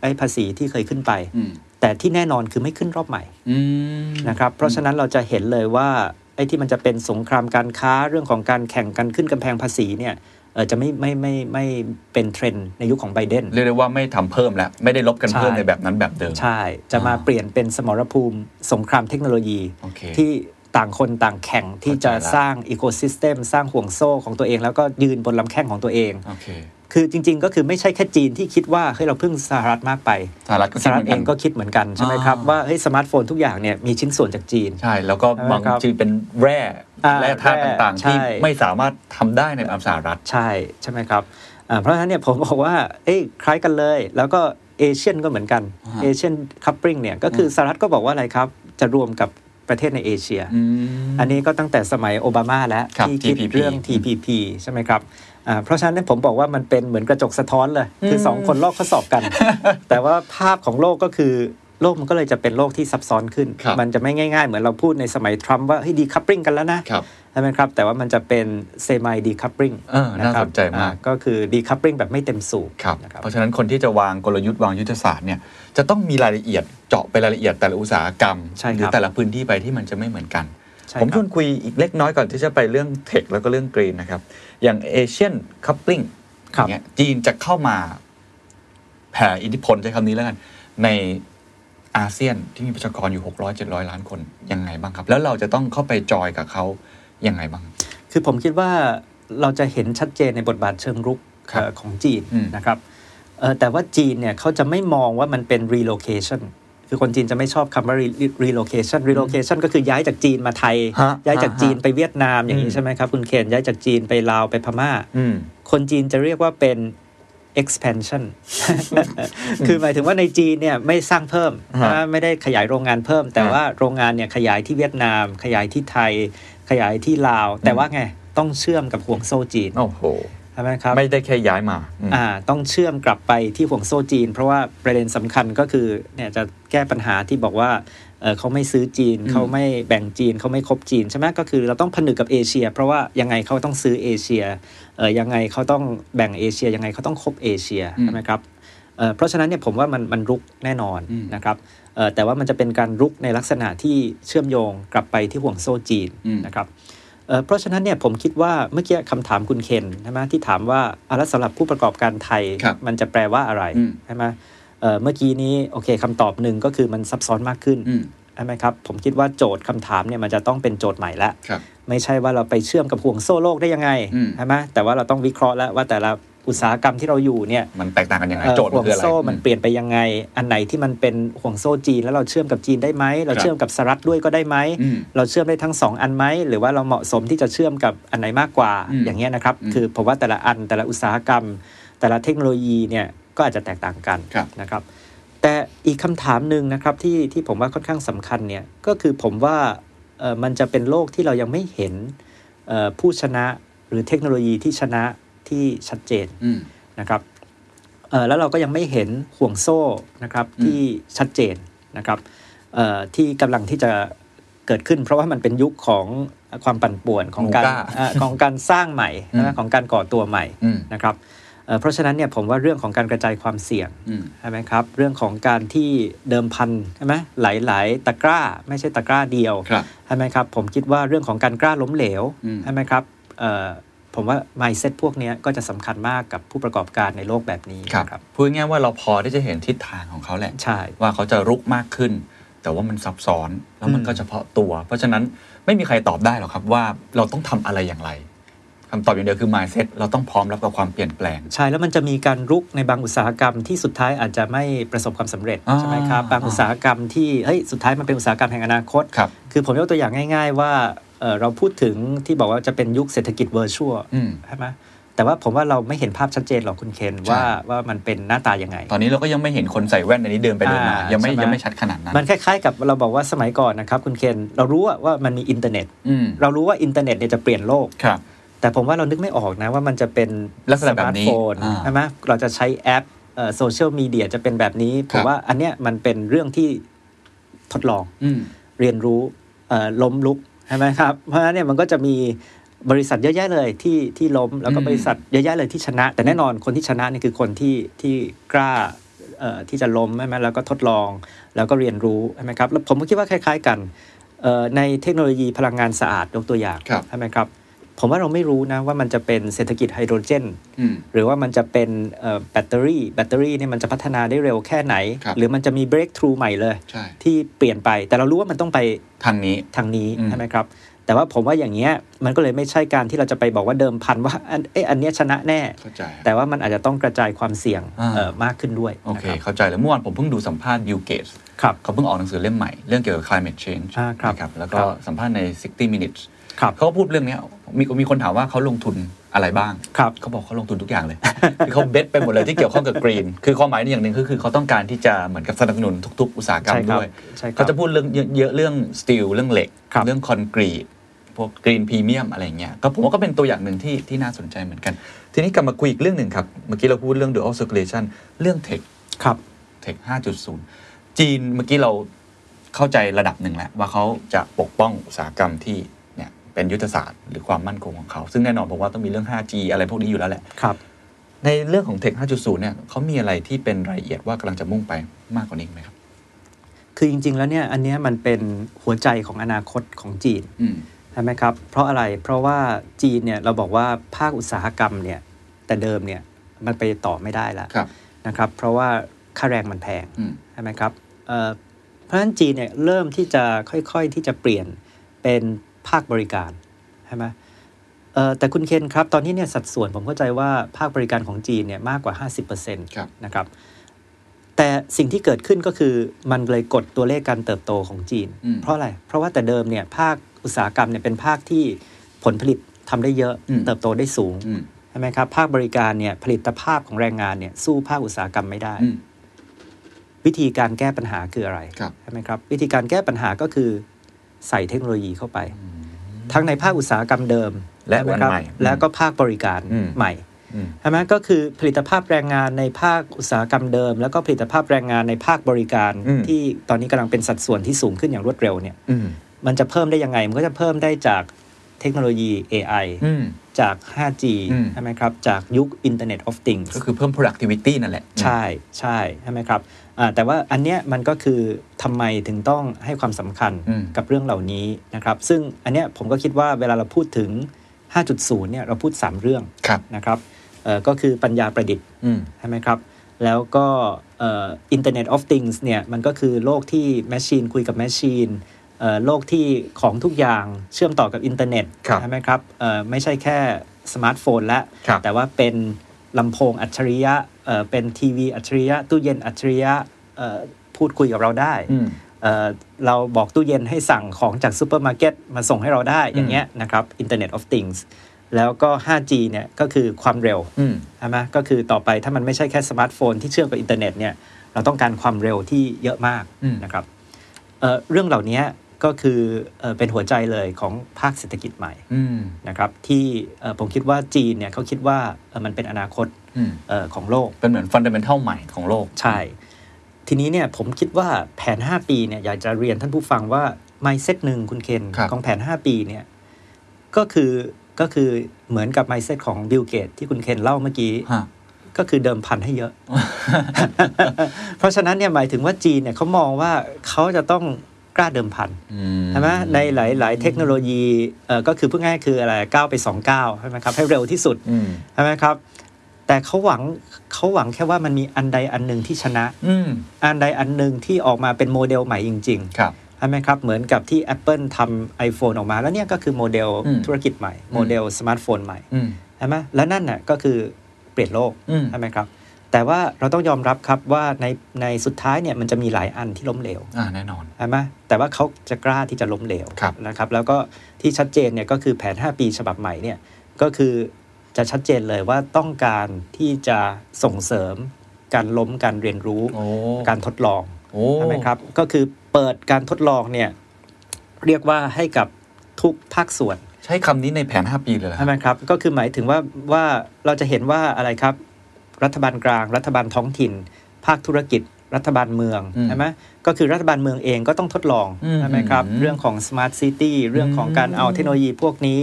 ไอ้ภาษีที่เคยขึ้นไปอืมแต่ที่แน่นอนคือไม่ขึ้นรอบใหม่อืมนะครับ เพราะฉะนั้นเราจะเห็นเลยว่าไอ้ที่มันจะเป็นสงครามการค้าเรื่องของการแข่งกันขึ้นกำแพงภาษีเนี่ยเอ่อจะไม่ไม่ไม่ไม่เป็นเทรนด์ในยุคของไบเดนเรียกได้ว่าไม่ทำเพิ่มแล้ว ไม่ได้ลบกันเพิ่มใช่ในแบบนั้นแบบเดิม ใช่ จะมาอ่าเปลี่ยนเป็นสมรภูมิสงครามเทคโนโลยีโอเคที่ ต่างคนต่างแข่งที่จะเข้าใจละสร้าง ecosystem สร้างห่วงโซ่ของตัวเอง แล้วก็ยืนบนลำแข้งของตัวเองโอเคคือจริง ๆ ก็คือไม่ใช่แค่จีนที่คิดว่าเฮ้ยเราพึ่งสหรัฐมากไปสหรัฐก็คิดหเหรัฐอนเองก็คิดเหมือนกันใช่ไหมครับอ่าว่าเฮ้ยสมาร์ทโฟนทุกอย่างเนี่ยมีชิ้นส่วนจากจีน ใช่ แล้วก็บางใช่ไหมครับทีเป็นแร่อ่าแร่ธาตุต่างๆใช่ที่ไม่สามารถทำได้ในแบบสหรัฐใช่ใช่ไหมครับอ่าเพราะฉะนั้นเนี่ยผมบอกว่าเอ้ยคล้ายกันเลย แล้วก็ Asian ก็เหมือนกันอ่า Asian coupling เนี่ยก็คือสหรัฐก็บอกว่าอะไรครับจะรวมกับ ประเทศในเอเชียอืมอันนี้ก็ตั้งแต่สมัยโอบามาแล้วครับที่คิด TPP เรื่อง TPP ใช่ไหมครับอ่าเพราะฉะนั้นเนยผมบอกว่ามันเป็นเหมือนกระจกสะท้อนเลย คือสองคนลอกข้อสอบกัน แต่ว่าภาพของโลกก็คือโลกมันก็เลยจะเป็นโลกที่ซับซ้อนขึ้นครับมันจะไม่ง่ายๆ เหมือนเราพูดในสมัยทรัมป์ว่าเฮ้ยดีคัพปริงกันแล้วนะครับใช่ไหมครับแต่ว่ามันจะเป็นเซม i ดีคัพปริงเออน่าสนใจมากก็คือดีคัพปริงแบบไม่เต็มสูบครับนะครับเพราะฉะนั้นคนที่จะวางกลยุทธ์วางยุทธศาสตร์เนี่ยจะต้องมีรายละเอียดเจาะไปรายละเอียดแต่ละอุตสาหกรรมใช่ครับหรือแต่ละพื้นที่ไปที่มันจะไม่เหมือนกันใช่ผมครับชวนคุยอีกเล็กน้อยก่อนที่จะไปเรื่องเทคแล้วก็เรื่องกรีนนะครับอย่างเอเชียนคัพปลิงครับเงี้ยจีนจะเข้ามาแผ่อิทธิพลใช้คำนี้แล้วกันในอาเซียนที่มีประชากรอยู่ 600 700 ล้านคนยังไงบ้างครับ แล้วเราจะต้องเข้าไปจอยกับเขา ยังไงบ้าง คือผมคิดว่าเราจะเห็นชัดเจนในบทบาทเชิงรุกครับเอ่อของจีนอืมนะครับเอ่อแต่ว่าจีนเนี่ยเขาจะไม่มองว่ามันเป็น relocation คือคนจีนจะไม่ชอบคำว่า re- relocation relocation ก็คือย้ายจากจีนมาไทยฮะย้ายจากฮะจีนไปเวียดนามอย่างอืนี้มใช่ไหมครับ คุณเคนย้ายจากจีนไปลาวไปพม่าอืมคนจีนจะเรียกว่าเป็น expansion คือหมายถึงว่าในจีนเนี่ยไม่สร้างเพิ่มฮะนะไม่ได้ขยายโรงงานเพิ่ม แต่ฮะว่าโรงงานเนี่ยขยายที่เวียดนาม ขยายที่ไทย ขยายที่ลาว แต่ว่าไงต้องเชื่อมกับห่วงโซ่จีนโอ้โหใช่ไหมครับไม่ได้แค่ย้ายมาอืมอ่าต้องเชื่อมกลับไปที่ห่วงโซ่จีน เพราะว่าประเด็นสำคัญก็คือเนี่ยจะแก้ปัญหาที่บอกว่าเอ่อเขาไม่ซื้อจีนอืมเขาไม่แบ่งจีนเขาไม่คบจีนใช่ไหมก็คือเราต้องผนึกกับเอเชีย เพราะว่ายังไงเขาต้องซื้อเอเชียเอ่อยังไงเขาต้องแบ่งเอเชียยังไงเขาต้องคบเอเชียใช่ไหมครับเอ่อเพราะฉะนั้นเนี่ยผมว่ามันมันรุกแน่นอนอืมนะครับเอ่อ แต่ว่ามันจะเป็นการรุกในลักษณะที่เชื่อมโยงกลับไปที่ห่วงโซ่จีนอืมนะครับเอ่อเพราะฉะนั้นเนี่ยผมคิดว่าเมื่อกี้คำถามคุณเคนใช่ไหมที่ถามว่าอะแล้วสำหรับผู้ประกอบการไทยครับมันจะแปลว่าอะไรอืมใช่ไหมเอ่อเมื่อกี้นี้โอเคคำตอบหนึ่งก็คือมันซับซ้อนมากขึ้นอืมใช่ไหมครับผมคิดว่าโจทย์คำถามเนี่ยมันจะต้องเป็นโจทย์ใหม่แล้วครับไม่ใช่ว่าเราไปเชื่อมกับห่วงโซ่โลกได้ยังไงอืมใช่ไหมแต่ว่าเราต้องวิเคราะห์แล้วว่าแต่ละ อุตสาหกรรมที่เราอยู่เนี่ยมันแตกต่างกันยังไงเอ่อโจทย์มัห่นวงคืออะไรโซ่มันอืเปลี่ยนไปยังไง อันไหนที่มันเป็นห่วงโซ่จีน แล้วเราเชื่อมกับจีนได้ไหมเราครับเชื่อมกับสหรัฐด้วยก็ได้ไหมอืมเราเชื่อมได้ทั้งสองอันไหมหรือว่าเราเหมาะสมที่จะเชื่อมกับอันไหนมากกว่าอืมอย่างเงี้ยนะครับอืมคือผมว่าแต่ละอันแต่ละอุตสาหกรรม แต่ละเทคโนโลยีเนี่ยก็อาจจะแตกต่างกันครับนะครับ แต่อีกคำถามหนึ่งนะครับที่ที่ผมว่าค่อนข้างสำคัญเนี่ยก็คือผมว่าเอ่อมันจะเป็นโลกที่เรายังไม่เห็นเอ่อผู้ชนะหรือเทคโนโลยีที่ชนะ ที่ชัดเจนอืมนะครับเอ่อแล้วเราก็ยังไม่เห็นห่วงโซ่นะครับอืมที่ชัดเจนนะครับเอ่อที่กำลังที่จะเกิดขึ้น เพราะว่ามันเป็นยุคของความปั่นป่วนของการหมูกล้าเอ่อของการสร้างใหม่อืมนะของการก่อตัวใหม่อืมนะครับเอ่อเพราะฉะนั้นเนี่ยผมว่าเรื่องของการกระจายความเสี่ยงอืมใช่ไหมครับ เรื่องของการที่เดิมพันใช่ไหมหลาย ๆ ตะกร้า ไม่ใช่ตะกร้าเดียวครับใช่ไหมครับ ผมคิดว่าเรื่องของการกล้าล้มเหลวอืมใช่ไหมครับเอ่อ ผมว่า mindset พวกเนี้ยก็จะสำคัญมากกับผู้ประกอบการในโลกแบบนี้ครับนะครับพูดง่ายๆว่าเราพอที่จะเห็นทิศทางของเขาแหละใช่ว่าเขาจะรุกมากขึ้น แต่ว่ามันซับซ้อนแล้วมันอืมก็เฉพาะตัว เพราะฉะนั้นไม่มีใครตอบได้หรอกครับว่าเราต้องทำอะไรอย่างไรคำตอบอย่างเดียวคือ mindset เราต้องพร้อมรับกับความเปลี่ยนแปลง ใช่ แล้วมันจะมีการรุกในบางอุตสาหกรรมที่สุดท้ายอาจจะไม่ประสบความสำเร็จอ่าใช่ไหมครับบางอุตสาหกรรมที่เฮ้ยสุดท้ายมันเป็นอุตสาหกรรมแห่งอนาคตครับคือผมยกตัวอย่างง่าย ๆ ว่า เอ่อเราพูดถึงที่บอกว่าจะเป็นยุคเศรษฐกิจ virtual อืมใช่ไหมแต่ว่าผมว่าเราไม่เห็นภาพชัดเจนหรอกคุณเคนใช่ว่าว่ามันเป็นหน้าตายังไง ตอนนี้เราก็ยังไม่เห็นคนใส่แว่นในนี้เดินไปเดินมาอ่ายังไม่ใช่ไหมยังไม่ชัดขนาดนั้น มันคล้ายๆกับเราบอกว่าสมัยก่อนนะครับคุณเคนเรารู้ว่าว่ามันมีอินเทอร์เน็ตอืมเรารู้ว่าอินเทอร์เน็ตเนี่ยจะเปลี่ยนโลกครับแต่ผมว่าเรานึกไม่ออกนะว่ามันจะเป็นลักษณะแบบนี้สมาร์ทโฟนอ่าใช่ไหมเราจะใช้แอปโซเชียลมีเดียจะเป็นแบบนี้ครับผมว่าอันเนี้ยมันเป็นเรื่องที่ทดลองอืมเรียนรู้เอ่อล้มลุก ใช่ไหมครับ เพราะฉะนั้นเนี่ยมันก็จะมีบริษัทเยอะแยะเลยที่ที่ล้มแล้วก็อืมบริษัทเยอะแยะเลยที่ชนะ แต่แน่นอนคนที่ชนะนี่คือคนที่ที่กล้าเอ่อที่จะล้มใช่ไหมแล้วก็ทดลอง แล้วก็เรียนรู้ใช่ไหมครับแล้วผมก็คิดว่าคล้าย ๆ กันเอ่อในเทคโนโลยีพลังงานสะอาดยกตัวอย่างครับใช่ไหมครับ ผมว่าเราไม่รู้นะว่ามันจะเป็นเศรษฐกิจไฮโดรเจนอืมหรือว่ามันจะเป็นเอ่อแบตเตอรี่แบตเตอรี่เนี่ยมันจะพัฒนาได้เร็วแค่ไหนครับหรือมันจะมี breakthrough ใหม่เลยใช่ที่เปลี่ยนไปแต่เรารู้ว่ามันต้องไปทางนี้ทางนี้อืมใช่ไหมครับ แต่ว่าผมว่าอย่างเงี้ยมันก็เลยไม่ใช่การที่เราจะไปบอกว่าเดิมพันว่าอันเอะอันเนี้ยชนะแน่เข้าใจแต่ว่ามันอาจจะต้องกระจายความเสี่ยงอ่าเอ่อมากขึ้นด้วยโอเคนะครับเข้าใจแล้วเมื่อวานผมเพิ่งดูสัมภาษณ์ Bill Gates ครับเขาเพิ่งออกหนังสือเล่มใหม่เรื่องเกี่ยวกับ climate change อ่าครับนะครับแล้วก็ครับสัมภาษณ์ใน 60 minutes ครับ เขาก็พูดเรื่องเนี้ยมีมีคนถามว่าเขาลงทุนอะไรบ้างครับเขาบอกเขาลงทุนทุกอย่างเลยคือเขาเบสไปหมดเลยที่เกี่ยวข้องกับกรีน คือความหมายอย่างหนึ่งคือคือเขาต้องการที่จะเหมือนกับสนับสนุนทุก ๆ อุตสาหกรรมใช่ครับด้วยใช่ครับเขาจะพูดเรื่องเยอะๆเรื่องสตีลเรื่องเหล็กครับเรื่องคอนกรีตพวกกรีนพรีเมียมอะไรเงี้ยก็ผมว่าก็เป็นตัวอย่างหนึ่งที่ที่น่าสนใจเหมือนกัน ทีนี้กลับมาคุยอีกเรื่องหนึ่งครับ เมื่อกี้เราพูดเรื่อง dual circulation เรื่องเทคครับเทค5.0 จีนเมื่อกี้เราเข้าใจระดับหนึ่งแล้วว่าเขาจะปกป้องอุตสาหกรรมที่ เนี่ยเป็นยุทธศาสตร์หรือความมั่นคงของเขา ซึ่งแน่นอนผมว่าต้องมีเรื่อง 5G อะไรพวกนี้อยู่แล้วแหละครับในเรื่องของเทค 5.0 เนี่ยเขามีอะไรที่เป็นรายละเอียดว่ากำลังจะมุ่งไปมากกว่านี้ไหมครับ คือจริง ๆ แล้วเนี่ยอันเนี้ยมันเป็นหัวใจของอนาคตของจีนอืมใช่ไหมครับ เพราะอะไรเพราะว่าจีนเนี่ยเราบอกว่าภาคอุตสาหกรรมเนี่ยแต่เดิมเนี่ยมันไปต่อไม่ได้แล้วครับนะครับ เพราะว่าค่าแรงมันแพงอืมใช่ไหมครับเอ่อเพราะฉะนั้นจีนเนี่ยเริ่มที่จะค่อยๆที่จะเปลี่ยนเป็น ภาคบริการใช่ไหมเอ่อแต่คุณเคนครับ ตอนนี้เนี่ยสัดส่วนผมเข้าใจว่าภาคบริการของจีนเนี่ยมากกว่า 50%ครับนะครับ แต่สิ่งที่เกิดขึ้นก็คือมันเลยกดตัวเลขการเติบโตของจีนอืมเพราะอะไร เพราะว่าแต่เดิมเนี่ยภาคอุตสาหกรรมเนี่ยเป็นภาคที่ผลผลิตทำได้เยอะอืมเติบโตได้สูงอืมใช่ไหมครับ ภาคบริการเนี่ยผลิตภาพของแรงงานเนี่ยสู้ภาคอุตสาหกรรมไม่ได้อืมวิธีการแก้ปัญหาคืออะไรครับใช่ไหมครับ วิธีการแก้ปัญหาก็คือใส่เทคโนโลยีเข้าไป ทั้งในภาคอุตสาหกรรมเดิม และใช่ไหมวันครับใหม่แล้วก็ภาคบริการอืมใหม่อืมใช่ไหมก็คือผลิตภาพแรงงานในภาคอุตสาหกรรมเดิม แล้วก็ผลิตภาพแรงงานในภาคบริการอืมที่ตอนนี้กำลังเป็นสัดส่วนที่สูงขึ้นอย่างรวดเร็วเนี่ยอืมมันจะเพิ่มได้ยังไง มันก็จะเพิ่มได้จากเทคโนโลยี AI อืมจาก 5G อืมใช่ไหมครับ จากยุค Internet of Things ก็คือเพิ่ม productivity นั่นแหละ ใช่ ใช่ ใช่ไหมครับอ่า แต่ว่าอันเนี้ยมันก็คือทำไมถึงต้องให้ความสำคัญอืมกับเรื่องเหล่านี้นะครับ ซึ่งอันเนี้ยผมก็คิดว่าเวลาเราพูดถึง 5.0 เนี่ยเราพูด 3 เรื่องครับนะครับเอ่อก็คือปัญญาประดิษฐ์อืมใช่ไหมครับ แล้วก็เอ่อ Internet of Things เนี่ยมันก็คือโลกที่ machine คุยกับ machine เอ่อโลกที่ของทุกอย่างเชื่อมต่อกับอินเทอร์เน็ตครับใช่ไหมครับเอ่อไม่ใช่แค่สมาร์ทโฟนแล้วครับแต่ว่าเป็นลำโพงอัจฉริยะ เอ่อเป็นทีวีอัจฉริยะตู้เย็นอัจฉริยะเอ่อพูดคุยกับเราได้อืมเอ่อเราบอกตู้เย็นให้สั่งของจากซูเปอร์มาร์เก็ตมาส่งให้เราได้อย่างเงี้ยนะครับ Internet of Things แล้วก็ 5G เนี่ยก็คือความเร็วอืมใช่ไหมก็คือต่อไปถ้ามันไม่ใช่แค่สมาร์ทโฟนที่เชื่อมกับอินเทอร์เน็ตเนี่ยเราต้องการความเร็วที่เยอะมากอืมนะครับเอ่อเรื่องเหล่านี้ ก็คือเอ่อเป็นหัวใจเลยของภาคเศรษฐกิจใหม่อืมนะครับที่เอ่อผมคิดว่าจีนเนี่ยเขาคิดว่าเอ่อมันเป็นอนาคตอืมเอ่อของโลก เป็นเหมือน fundamental ใหม่ของโลก ใช่ ทีนี้เนี่ยผมคิดว่าแผน 5 ปีเนี่ยอยากจะเรียนท่านผู้ฟังว่า mindset หนึ่งคุณเคนครับของแผน 5 ปีเนี่ยก็คือก็คือเหมือนกับ mindset ของบิลเกตที่คุณเคนเล่าเมื่อกี้ฮะก็คือเดิมพันให้เยอะ เพราะฉะนั้นเนี่ยหมายถึงว่าจีนเนี่ยเขามองว่าเขาจะต้อง กล้าเดิมพันอืมใช่ไหมในหลาย ๆ เทคโนโลยีเอ่อก็คือพูดง่ายๆคืออะไรก้าวไป2ก้าวใช่ไหมครับให้เร็วที่สุดอืมใช่ไหมครับ แต่เขาหวังเขาหวังแค่ว่ามันมีอันใดอันหนึ่งที่ชนะอืมอันใดอันหนึ่งที่ออกมาเป็นโมเดลใหม่จริงๆครับใช่ไหมครับ เหมือนกับที่ Apple ทำ iPhone ออกมา แล้วเนี่ยก็คือโมเดลอืมธุรกิจใหม่ โมเดลสมาร์ทโฟนใหม่อืมใช่ไหมแล้วนั่นน่ะก็คือเปลี่ยนโลกอืมใช่ไหมครับ แต่ว่าเราต้องยอมรับครับว่าในในสุดท้ายเนี่ยมันจะมีหลายอันที่ล้มเหลวอ่าแน่นอนใช่ไหมแต่ว่าเขาจะกล้าที่จะล้มเหลวครับนะครับแล้วก็ที่ชัดเจนเนี่ยก็คือแผน 5 ปีฉบับใหม่เนี่ยก็คือจะชัดเจนเลยว่าต้องการที่จะส่งเสริมการล้มการเรียนรู้โอ้การทดลองโอ้ใช่ไหมครับก็คือเปิดการทดลองเนี่ยเรียกว่าให้กับทุกภาคส่วน ใช้คำนี้ในแผน 5 ปีเลยเหรอคใช่รับไหมครับ ก็คือหมายถึงว่าว่าเราจะเห็นว่าอะไรครับ รัฐบาลกลาง รัฐบาลท้องถิ่น ภาคธุรกิจ รัฐบาลเมืองอืมใช่ไหมก็คือรัฐบาลเมืองเองก็ต้องทดลองอืมใช่ไหมครับอืมเรื่องของ smart city เรื่องของการเอาเทคโนโลยีพวกนี้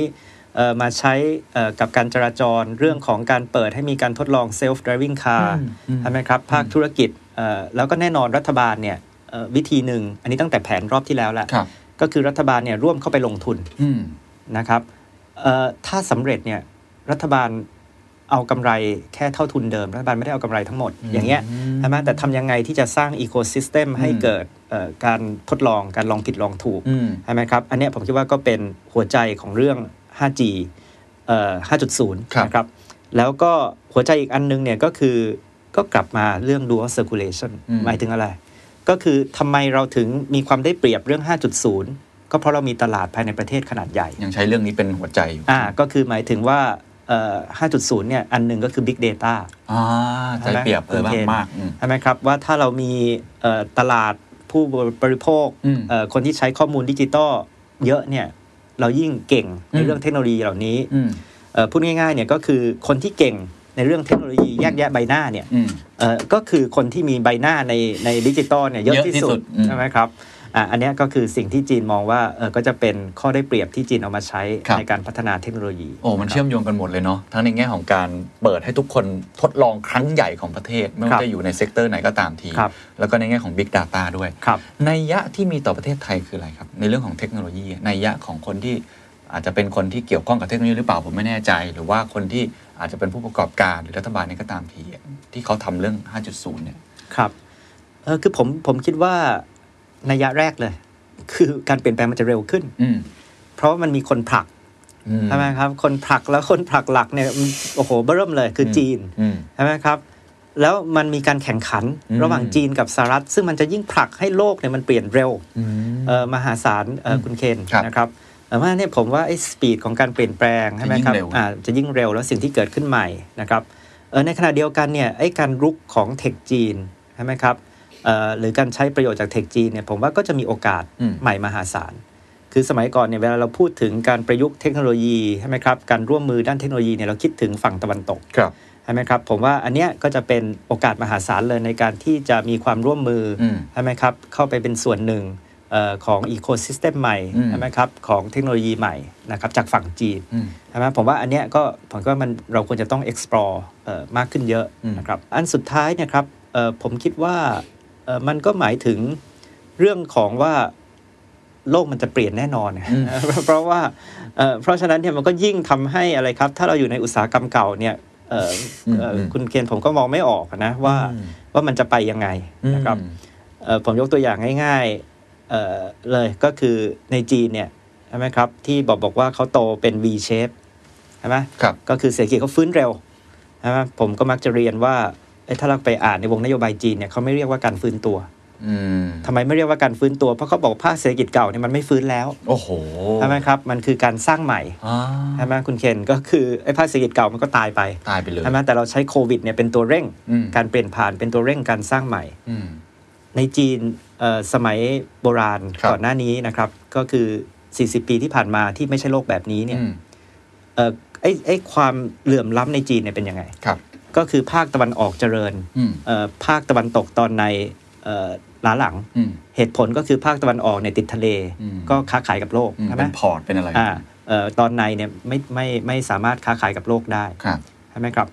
เอ่อมาใช้เอ่อกับการจราจรเรื่องของการเปิดให้มีการทดลอง self driving car อืมอืมใช่ไหมครับภาคธุรกิจเอ่อแล้วก็แน่นอนรัฐบาลเนี่ยเอ่อวิธีหนึ่ง อันนี้ตั้งแต่แผนรอบที่แล้วแหละครับก็คือรัฐบาลเนี่ยร่วมเข้าไปลงทุนอืมนะครับเอ่อถ้าสำเร็จเนี่ยรัฐบาล เอากำไรแค่เท่าทุนเดิมรัฐบาลไม่ได้เอากำไรทั้งหมดอย่างเงี้ยใช่ไหมแต่ทำยังไงที่จะสร้างอีโคซิสเต็มให้เกิดเอ่อการทดลองการลองผิดลองถูกอืมใช่ไหมครับ อันเนี้ยผมคิดว่าก็เป็นหัวใจของเรื่อง 5G เอ่อครับ5.0 นะครับ แล้วก็หัวใจอีกอันนึงเนี่ยก็คือก็กลับมาเรื่อง dual circulation อืมหมายถึงอะไร ก็คือทำไมเราถึงมีความได้เปรียบเรื่อง 5.0 ก็เพราะเรามีตลาดภายในประเทศขนาดใหญ่ ยังใช้เรื่องนี้เป็นหัวใจอยู่อ่าก็คือหมายถึงว่าเอ่อ 5.0 เนี่ย อันหนึ่งก็คือ Big Data อ่าใจเปรียบเออใช่ไหมมากๆอืมใช่ไหมครับ ว่าถ้าเรามีเอ่อตลาดผู้บริโภคอืมเอ่อคนที่ใช้ข้อมูลดิจิตอลเยอะเนี่ย เรายิ่งเก่งในอืมเรื่องเทคโนโลยีเหล่านี้อืมเอ่อพูดง่ายๆเนี่ยก็คือคนที่เก่งในเรื่องเทคโนโลยีแยกแยะใบหน้าเนี่ยอืมเอ่อก็คือคนที่มีใบหน้าในในดิจิตอลเนี่ยเยอะที่สุดเยอะที่สุดอืมใช่ไหมครับ อะอันเนี้ยก็คือสิ่งที่จีนมองว่าเออก็จะเป็นข้อได้เปรียบที่จีนเอามาใช้ครับในการพัฒนาเทคโนโลยีโอ้มันเชื่อมโยงกันหมดเลยเนาะทั้งในแง่ของการเปิดให้ทุกคนทดลองครั้งใหญ่ของประเทศ ไม่ว่าครับจะอยู่ใน sector ไหนก็ตามทีครับแล้วก็ในแง่ของ Big Data ด้วยครับนัยยะที่มีต่อประเทศไทยคืออะไรครับ ในเรื่องของเทคโนโลยีนัยยะของคนที่อาจจะเป็นคนที่เกี่ยวข้องกับเทคโนโลยีหรือเปล่าผมไม่แน่ใจ หรือว่าคนที่อาจจะเป็นผู้ประกอบการหรือรัฐบาลนี่ก็ตามทีที่เขาทำเรื่อง 5.0 เนี่ยครับเออคือผมผมคิดว่า นัยยะแรกเลย คือการเปลี่ยนแปลงมันจะเร็วขึ้นอืมเพราะว่ามันมีคนผลักอืมใช่ไหมครับ คนผลักแล้วคนผลักหลักเนี่ยมันโอ้โหเบิ่มเลยคือจีนอืมใช่ไหมครับ แล้วมันมีการแข่งขันอืมระหว่างจีนกับสหรัฐ ซึ่งมันจะยิ่งผลักให้โลกเนี่ยมันเปลี่ยนเร็วอืมเอ่อมหาศาลเอ่ออมคุณเคนครับนะครับแต่ว่าเนี่ยผมว่าไอ้สปีดของการเปลี่ยนแปลงใช่ไหมครับจะยิ่งเร็วอ่าจะยิ่งเร็วแล้วสิ่งที่เกิดขึ้นใหม่นะครับเออในขณะเดียวกันเนี่ยไอ้การรุกของเทคจีนใช่ไหมครับเอ่อ หรือการใช้ประโยชน์จากเทคจีนเนี่ยผมว่าก็จะมีโอกาสอืมใหม่มหาศาล คือสมัยก่อนเนี่ยเวลาเราพูดถึงการประยุกต์เทคโนโลยีใช่ไหมครับการร่วมมือด้านเทคโนโลยีเนี่ยเราคิดถึงฝั่งตะวันตกครับใช่ไหมครับผมว่าอันเนี้ยก็จะเป็นโอกาสมหาศาลเลยในการที่จะมีความร่วมมืออืมใช่ไหมครับเข้าไปเป็นส่วนหนึ่งเออของ ecosystem ใหม่อืมใช่ไหมครับของเทคโนโลยีใหม่นะครับจากฝั่งจีนอืมใช่ไหมผมว่าอันเนี้ยก็ผมก็มันเราควรจะต้อง explore เอ่อมากขึ้นเยอะอืมนะครับอันสุดท้ายเนะครับเอ่อผมคิดว่าเอ่อ มันก็หมายถึงเรื่องของว่าโลกมันจะเปลี่ยนแน่นอนอืมเพราะว่าเอ่อเพราะฉะนั้นเนี่ยมันก็ยิ่งทำให้อะไรครับ ถ้าเราอยู่ในอุตสาหกรรมเก่าเนี่ยเอ่อเอ่ออมคุณเคนผมก็มองไม่ออกนะว่าอืมว่ามันจะไปยังไงนะครับอืมเอ่อผมยกตัวอย่างง่ายๆเอ่อเลยก็คือในจีนเนี่ยใช่ไหมครับ ที่บอกบอกว่าเขาโตเป็น V shape ใช่ไหมครับก็คือเศรษฐกิจเขาฟื้นเร็วใช่ไหมผมก็มักจะเรียนว่าเอ้ย ถ้าเราไปอ่านในวงนโยบายจีนเนี่ยเขาไม่เรียกว่าการฟื้นตัวอืมทำไมไม่เรียกว่าการฟื้นตัว เพราะเขาบอกภาคเศรษฐกิจเก่าเนี่ยมันไม่ฟื้นแล้ว โอ้โหใช่ไหมครับ มันคือการสร้างใหม่อ่าใช่ไหมคุณเคนก็คือไอ้ภาคเศรษฐกิจเก่ามันก็ตายไปตายไปเลยใช่ไหมแต่เราใช้โควิดเนี่ยเป็นตัวเร่งอืมการเปลี่ยนผ่านเป็นตัวเร่งการสร้างใหม่อืมในจีนเอ่อสมัยโบราณครับก่อนหน้านี้นะครับ ก็คือ 40 ปีที่ผ่านมาที่ไม่ใช่โลกแบบนี้เนี่ยอืมเอ่อไอ้ไอ้ความเหลื่อมล้ำในจีนเนี่ยเป็นยังไงครับ ก็คือภาคตะวันออกเจริญอืมเอ่อภาคตะวันตกตอนในเอ่อล้าหลังอืมเหตุผลก็คือภาคตะวันออกเนี่ยติดทะเลอืมก็ค้าขายกับโลกอืมใช่ไหมเป็นพอร์ตเป็นอะไรอ่าเอ่อตอนในเนี่ยไม่ไม่ไม่สามารถค้าขายกับโลกได้ครับใช่ไหมครับ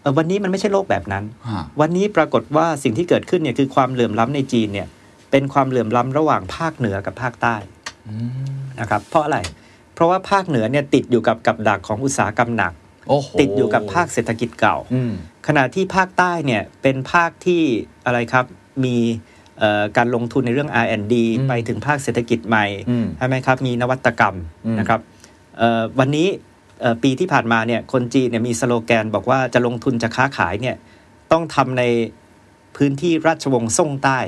เอ่อวันนี้มันไม่ใช่โลกแบบนั้นฮะวันนี้ปรากฏว่าสิ่งที่เกิดขึ้นเนี่ยคือความเหลื่อมล้ำในจีนเนี่ย เป็นความเหลื่อมล้ำระหว่างภาคเหนือกับภาคใต้อืมนะครับ เพราะอะไร เพราะว่าภาคเหนือเนี่ยติดอยู่กับกับดักของอุตสาหกรรมหนักโอ้โห ติดอยู่กับภาคเศรษฐกิจเก่าอืมขณะที่ภาคใต้เนี่ยเป็นภาคที่อะไรครับมีเอ่อการลงทุนในเรื่อง R&D อืมไปถึงภาคเศรษฐกิจใหม่อืมใช่ไหมครับมีนวัตกรรมอืมนะครับเอ่อวันนี้เอ่อปีที่ผ่านมาเนี่ยคนจีนเนี่ยมีสโลแกนบอกว่าจะลงทุนจะค้าขายเนี่ยต้องทำในพื้นที่ราชวงศ์ซ่งใต้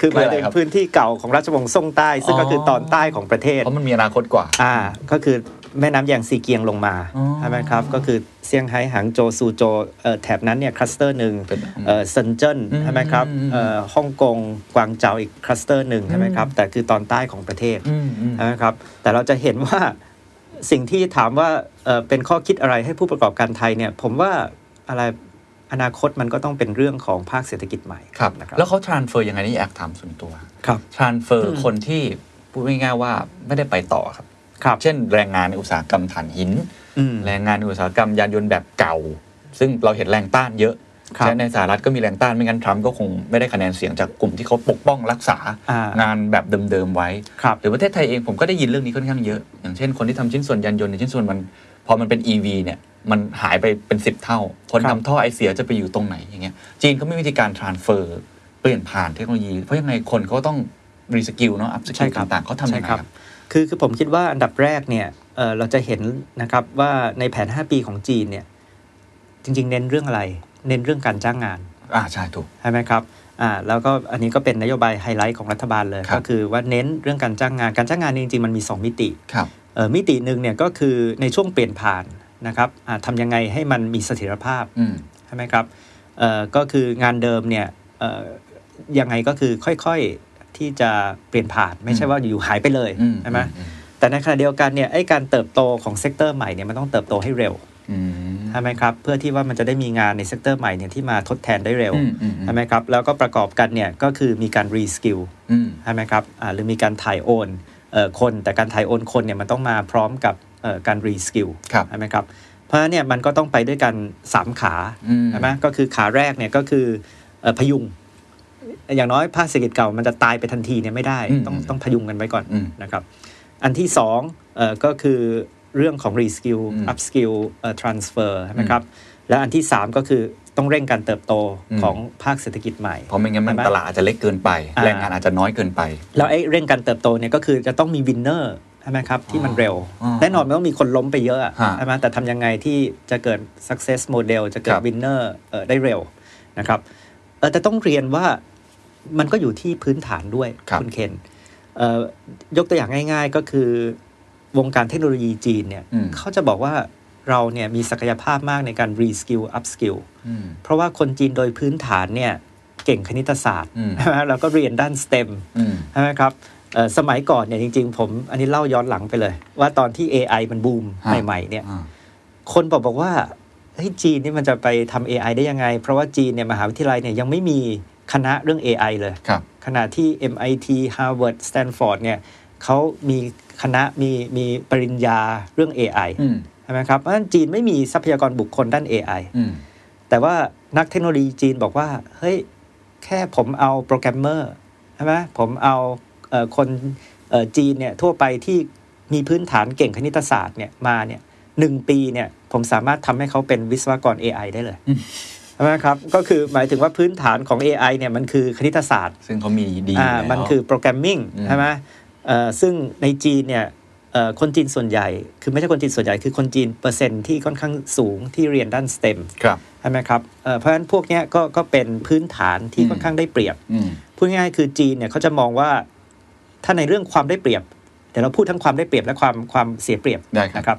คือหมายถึงพื้นที่เก่าของราชวงศ์ซ่งใต้ ซึ่งก็คือตอนใต้ของประเทศ เพราะมันมีอนาคตกว่า อ่า ก็คือ แม่น้ำแยางซีเกียงลงมาอ๋อใช่ไหมครับ ก็คือเซี่ยงไฮ้หางโจวซูโจวเอ่อแถบนั้นเนี่ย cluster หนึ่งเป็นเอ่อเซินเจิ้นอืมใช่ไหมครับอืมเอ่อฮ่องกงกวางเจาอีก cluster หนึ่งใช่ไหมครับ แต่คือตอนใต้ของประเทศอืมอืมใช่ไหมครับ แต่เราจะเห็นว่าสิ่งที่ถามว่าเอ่อเป็นข้อคิดอะไรให้ผู้ประกอบการไทยเนี่ย ผมว่าอะไรอนาคตมันก็ต้องเป็นเรื่องของภาคเศรษฐกิจใหม่ครับนะครับแล้วเขา transfer ยังไงนี่แอบถามส่วนตัว ครับ transfer คนที่พูดง่ายๆว่าไม่ได้ไปต่อครับครับ เช่นแรงงานในอุตสาหกรรมถ่านหินอืมแรงงานในอุตสาหกรรมยานยนต์แบบเก่า ซึ่งเราเห็นแรงต้านเยอะครับใช่ในสหรัฐก็มีแรงต้านไม่งั้นทรัมป์ก็คงไม่ได้คะแนนเสียงจากกลุ่มที่เขาปกป้องรักษาอ่างงานแบบเดิมๆไว้ครับหรือประเทศไทยเองผมก็ได้ยินเรื่องนี้ค่อนข้างเยอะ อย่างเช่นคนที่ทำชิ้นส่วนยานยนต์ในยชิ้นส่วนมันพอมันเป็น EV เนี่ยมันหายไปเป็น 10 เท่า คนครับทำท่อไอเสียจะไปอยู่ตรงไหนอย่างเงี้ยจีนเขาไม่มีวิธีการ transfer เปลี่ยนผ่านเทคโนโลยี เพราะยังไงคนเขาต้อง reskill เนาะ upskill ใช่ครับต่างๆเขาทำยังไงใช่ครับ คือคือผมคิดว่าอันดับแรกเนี่ยเอ่อเราจะเห็นนะครับว่าในแผน 5 ปีของจีนเนี่ยจริง ๆ เน้นเรื่องอะไร เน้นเรื่องการจ้างงานอ่าใช่ถูกใช่ไหมครับอ่าแล้วก็อันนี้ก็เป็นนโยบายไฮไลท์ของรัฐบาลเลยครับก็คือว่าเน้นเรื่องการจ้างงานการจ้างงานจริงๆมันมี 2 มิติครับเอ่อมิติหนึ่งเนี่ยก็คือในช่วงเปลี่ยนผ่านนะครับอ่าทำยังไงให้มันมีเสถียรภาพอืมใช่ไหมครับเอ่อก็คืองานเดิมเนี่ยเอ่อยังไงก็คือค่อยๆ ที่จะเปลี่ยนผ่านไม่ใช่ว่าอยู่ๆหายไปเลยอืมใช่ไหมอืมแต่ในขณะเดียวกันเนี่ยไอ้การเติบโตของ sector ใหม่เนี่ยมันต้องเติบโตให้เร็วอืมใช่ไหมครับเพื่อที่ว่ามันจะได้มีงานใน sector ใหม่เนี่ยที่มาทดแทนได้เร็วอืมอืมอืมใช่ไหมครับแล้วก็ประกอบกันเนี่ยก็คือมีการ reskill อืมใช่ไหมครับอ่าหรือมีการถ่ายโอนเอ่อคนแต่การถ่ายโอนคนเนี่ยมันต้องมาพร้อมกับเอ่อการ reskill ครับใช่ไหมครับเพราะฉะนั้นเนี่ยมันก็ต้องไปด้วยกันสามขาอืมใช่ไหมก็คือขาแรกเนี่ยก็คือเอ่อพยุง อย่างน้อยภาคเศรษฐกิจเก่ามันจะตายไปทันทีเนี่ยไม่ได้อืมต้องต้องพยุงกันไว้ก่อนอืมนะครับ อันที่สองเอ่อก็คือเรื่องของ reskill อืม upskill เอ่อ transfer ใช่ไหมครับ และอันที่สามก็คือต้องเร่งการเติบโตอืมของภาคเศรษฐกิจใหม่ เพราะไม่งั้นมันใช่ไหมตลาดอาจจะเล็กเกินไปอ่าแรงงานอาจจะน้อยเกินไป แล้วไอ้เร่งการเติบโตเนี่ยก็คือจะต้องมี winner ใช่ไหมครับ ที่มันเร็วอ๋อแน่นอนมันต้องมีคนล้มไปเยอะอะฮะใช่ไหมแต่ทำยังไงที่จะเกิด success model จะเกิดครับ winner ได้เร็วนะครับเอ่อแต่ต้องเรียนว่า มันก็อยู่ที่พื้นฐานด้วยครับคุณเคนเอ่อยกตัวอย่างง่าย ๆ ก็คือวงการเทคโนโลยีจีนเนี่ยอืมเขาจะบอกว่าเราเนี่ยมีศักยภาพมากในการ reskill upskill อืมเพราะว่าคนจีนโดยพื้นฐานเนี่ยเก่งคณิตศาสตร์อืมใช่ไหมแล้วก็เรียนด้าน STEM อืมใช่ไหมครับเอ่อสมัยก่อนเนี่ยจริง ๆ ผมอันนี้เล่าย้อนหลังไปเลย ว่าตอนที่ AI มันบูมฮะใหม่ ๆ เนี่ยอ่าคนบอกบอกว่าเฮ้ยจีนนี่มันจะไปทำ AI ได้ยังไง เพราะว่าจีนเนี่ยมหาวิทยาลัยเนี่ยยังไม่มี คณะเรื่อง AI เลยครับขณะที่ MIT Harvard Stanford เนี่ยเขามีคณะมีมีปริญญาเรื่อง AI อืมใช่ไหมครับเพราะฉะนั้นจีนไม่มีทรัพยากรบุคคลด้าน AI อืมแต่ว่านักเทคโนโลยีจีนบอกว่า เฮ้ย แค่ผมเอาโปรแกรมเมอร์ใช่ไหมผมเอาเอ่อคนเอ่อจีนเนี่ยทั่วไปที่มีพื้นฐานเก่งคณิตศาสตร์เนี่ยมาเนี่ยหนึ่งปีเนี่ยผมสามารถทำให้เขาเป็นวิศวกร AI ได้เลย ใช่ไหมครับ ก็คือหมายถึงว่าพื้นฐานของ AI เนี่ยมันคือคณิตศาสตร์ ซึ่งเขามีดีออ่ายู่แล้วมันคือโปรแกรมมิ่งอืมใช่ไหมเอ่อซึ่งในจีนเนี่ยเอ่อคนจีนส่วนใหญ่ คือไม่ใช่คนจีนส่วนใหญ่คือคนจีนเปอร์เซ็นต์ที่ค่อนข้างสูงที่เรียนด้าน STEM ครับใช่ไหมครับเอ่อเพราะฉะนั้นพวกเนี้ยก็ก็เป็นพื้นฐานที่อืมค่อนข้างได้เปรียบอืมพูดง่ายๆคือจีนเนี่ยเขาจะมองว่าถ้าในเรื่องความได้เปรียบเดี๋ยวเราพูดทั้งความได้เปรียบและความความเสียเปรียบได้ครับนะครับ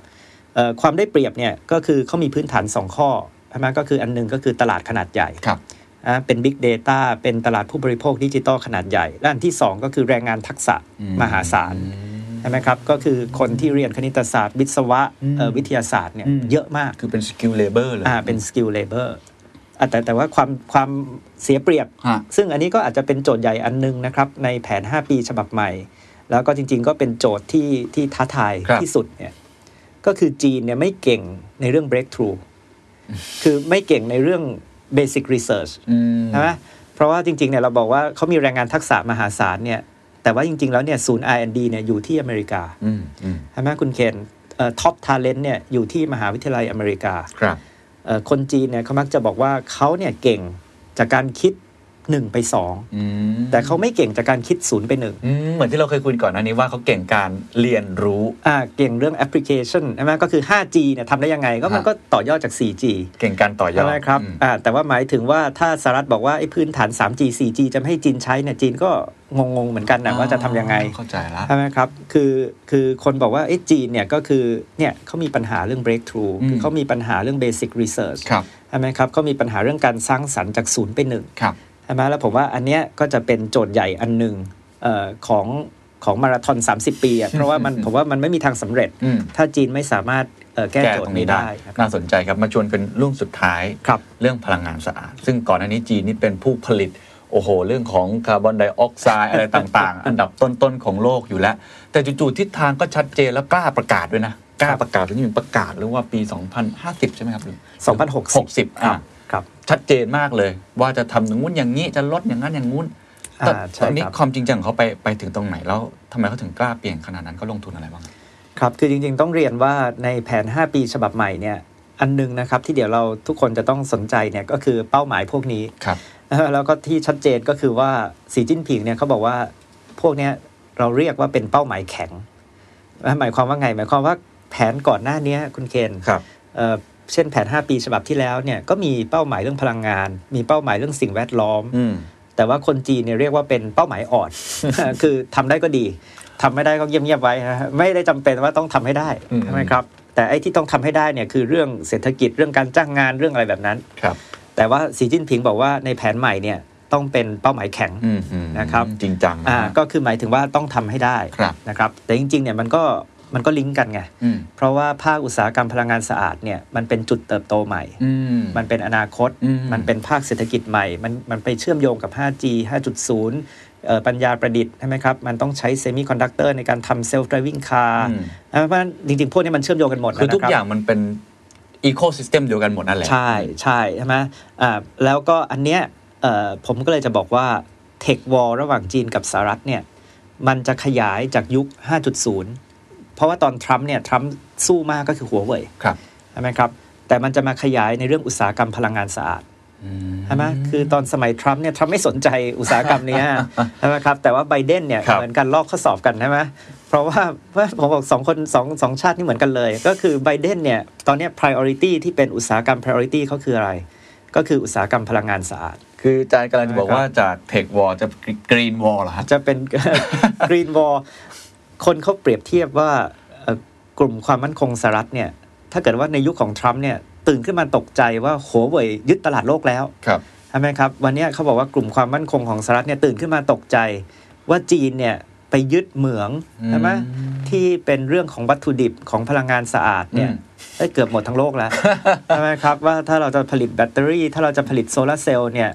เอ่อความได้เปรียบเนี่ยก็คือเขามีพื้นฐาน 2 ข้อใช่ไหมก็คืออันหนึงก็คือตลาดขนาดใหญ่ครับอ่าเป็น Big Data เป็นตลาดผู้บริโภคดิจิตอลขนาดใหญ่ และอันที่ 2 ก็คือแรงงานทักษะอืมมหาศาลใช่ไหมครับ ก็คือคนที่เรียนคณิตศาสตร์ วิศวะอืมเอ่อวิทยาศาสตร์เนี่ยอืมเยอะมากคือเป็น skill labor เลยอ่าเป็น skill labor แต่แต่ว่าความความเสียเปรียบฮะซึ่งอันนี้ก็อาจจะเป็นโจทย์ใหญ่อันหนึ่งนะครับ ในแผน 5 ปีฉบับใหม่ แล้วก็จริง ๆ ก็เป็นโจทย์ที่ที่ท้าทายครับที่สุดเนี่ยก็คือจีนเนี่ยไม่เก่งในเรื่อง breakthrough คือไม่เก่งในเรื่อง basic research อืมใช่ไหมเพราะว่าจริงๆเนี่ยเราบอกว่าเขามีแรงงานทักษะมหาศาลเนี่ยแต่ว่าจริง ๆ แล้วเนี่ยศูนย์ R&D เนี่ยอยู่ที่อเมริกาอืมอืมใช่ไหมคุณเคน top talent เนี่ยอยู่ที่มหาวิทยาลัยอเมริกาครับเอ่อคนจีนเนี่ยเขามักจะบอกว่าเขาเนี่ยเก่งจากการคิด 1 ไป2อืมแต่เขาไม่เก่งจากการคิด 0 ไป1อืมเหมือนที่เราเคยคุยก่อนหน้านี้ว่าเขาเก่งการเรียนรู้อ่าเก่งเรื่องแอปพลิเคชันใช่ไหมก็คือ 5G เนี่ยทำได้ยังไง ก็มันฮะก็ต่อยอดจาก 4G เก่งการต่อยอใช่ดไหมครับอืมอ่าแต่ว่าหมายถึงว่าถ้าสหรัฐบอกว่าไอ้พื้นฐาน 3G 4G จะไม่ให้จีนใช้เนี่ยจีนก็งงๆเหมือนกันนะว่าจะทำยังไงเข้าใจละใช่ไหมครับคือคือคนบอกว่าไอ้จีนเนี่ยก็คือเนี่ยเขามีปัญหาเรื่อง breakthrough อืมคือเขามีปัญหาเรื่อง basic research ครับใช่ไหมครับเขามีปัญหาเรื่องการสร้างสรรค์จากศูนย์ไปหนึ่งครับ ใช่ไหมแล้วผมว่าอันเนี้ยก็จะเป็นโจทย์ใหญ่อันหนึ่งเออของของมาราธอน 30 ปีอะเพราะว่ามันผมว่ามันไม่มีทางสำเร็จอืมถ้าจีนไม่สามารถเอ่อแก้แก้โจทตรย์งนี้นี้ได้ได้นะครับน่าสนใจครับ มาชวนเป็นเรื่องสุดท้ายครับเรื่องพลังงานสะอาด ซึ่งก่อนหน้านี้จีนนี่เป็นผู้ผลิต โอ้โห เรื่องของคาร์บอนไดออกไซด์อะไรต่างๆ อันดับต้นๆ ของโลกอยู่แล้ว แต่จู่ๆทิศทางก็ชัดเจนแล้วกล้าประกาศด้วยนะ กล้าประกาศถึงประกาศหรือว่าปี 2050 ใช่ไหมครับหรือ2060 60อะ ครับชัดเจนมากเลย ว่าจะทำอย่างงู้นอย่างนี้จะลดอย่างนั้นอย่างงู้นอ่าแต่ใช่ตอนนี้ครับความจริงจังของเขาไปไปถึงตรงไหนแล้วทำไมเขาถึงกล้าเปลี่ยนขนาดนั้นเขาลงทุนอะไรบ้างครับคือจริง ๆ ต้องเรียนว่าในแผน 5 ปีฉบับใหม่เนี่ยอันหนึงนะครับที่เดี๋ยวเราทุกคนจะต้องสนใจเนี่ยก็คือเป้าหมายพวกนี้ครับนะฮะแล้วก็ที่ชัดเจนก็คือว่าสีจิ้นผิงเนี่ยเขาบอกว่าพวกเนี้ยเราเรียกว่าเป็นเป้าหมายแข็งหมายความว่าไง หมายความว่าแผนก่อนหน้านี้คุณเคนครับ เอ่อเช่นแผน 5 ปีฉบับที่แล้วเนี่ยก็มีเป้าหมายเรื่องพลังงาน มีเป้าหมายเรื่องสิ่งแวดล้อมอืมแต่ว่าคนจีนเนี่ยเรียกว่าเป็นเป้าหมายอ่อน คือทำได้ก็ดีทำไม่ได้ก็เงียบๆไว้นะฮะไม่ได้จำเป็นว่าต้องทำให้ได้อืมใช่ไหมครับ แต่ไอ้ที่ต้องทำให้ได้เนี่ยคือเรื่องเศรษฐกิจเรื่องการจ้างงานเรื่องอะไรแบบนั้นครับ แต่ว่าสีจิ้นผิงบอกว่าในแผนใหม่เนี่ยต้องเป็นเป้าหมายแข็งอืมอืมนะครับจริงจังนะอ่าฮะก็คือหมายถึงว่าต้องทำให้ได้ครับนะครับ แต่จริงๆเนี่ยมันก็ มันก็ลิงก์กันไงอืมเพราะว่าภาคอุตสาหกรรมพลังงานสะอาดเนี่ยมันเป็นจุดเติบโตใหม่อืมมันเป็นอนาคตอืมมันเป็นภาคเศรษฐกิจใหม่ มันมันไปเชื่อมโยงกับ 5G 5.0เอ่อปัญญาประดิษฐ์ใช่ไหมครับ มันต้องใช้เซมิคอนดักเตอร์ในการทำเซลฟ์ driving car อืมเพราะฉะนั้นจริง ๆ พวกนี้มันเชื่อมโยงกันหมดคือทุกนะครับอย่างมันเป็นอีโค y ิสเต็มเดียวกันหมดนั่นแหละ ใช่ใช่ใช่ไหมอ่าแล้วก็อันเนี้ยเอ่อผมก็เลยจะบอกว่า tech war ระหว่างจีนกับสหรัฐเนี่ยมันจะขยายจากยุค 5.0 เพราะว่าตอนทรัมป์เนี่ยทรัมป์สู้มากก็คือหัวเว่ยครับใช่ไหมครับ แต่มันจะมาขยายในเรื่องอุตสาหกรรมพลังงานสะอาดอืมใช่ไหมคือตอนสมัยทรัมป์เนี่ยทรัมป์ไม่สนใจอุตสาหกรรมเนี้ยใช่ไหมครับ แต่ว่าไบเดนเนี่ยครับเหมือนกันลอกข้อสอบกันใช่ไหมเพราะว่าว่าผมบอกสองคนสองสองชาตินี่เหมือนกันเลย ก็คือไบเดนเนี่ยตอนเนี้ย priority ที่เป็นอุตสาหกรรม priority เขาคืออะไร ก็คืออุตสาหกรรมพลังงานสะอาดคืออาจารย์กำลังจะบอกว่าจากเทควอลจะกรีนวอลเหรอฮะจะเป็น Green Wall คนเขาเปรียบเทียบว่าเอ่อกลุ่มความมั่นคงสหรัฐเนี่ยถ้าเกิดว่าในยุคของทรัมป์เนี่ยตื่นขึ้นมาตกใจว่าหัวเว่ยยึดตลาดโลกแล้วครับใช่ไหมครับ วันเนี้ยเขาบอกว่ากลุ่มความมั่นคงของสหรัฐเนี่ยตื่นขึ้นมาตกใจ ว่าจีนเนี่ยไปยึดเหมืองใช่ไหมอืมที่เป็นเรื่องของวัตถุดิบของพลังงานสะอาดเนี่ยอืมได้เกือบหมดทั้งโลกแล้วใช่ไหมครับว่าถ้าเราจะผลิตแบตเตอรี่ ถ้าเราจะผลิตโซลาร์เซลล์เนี่ย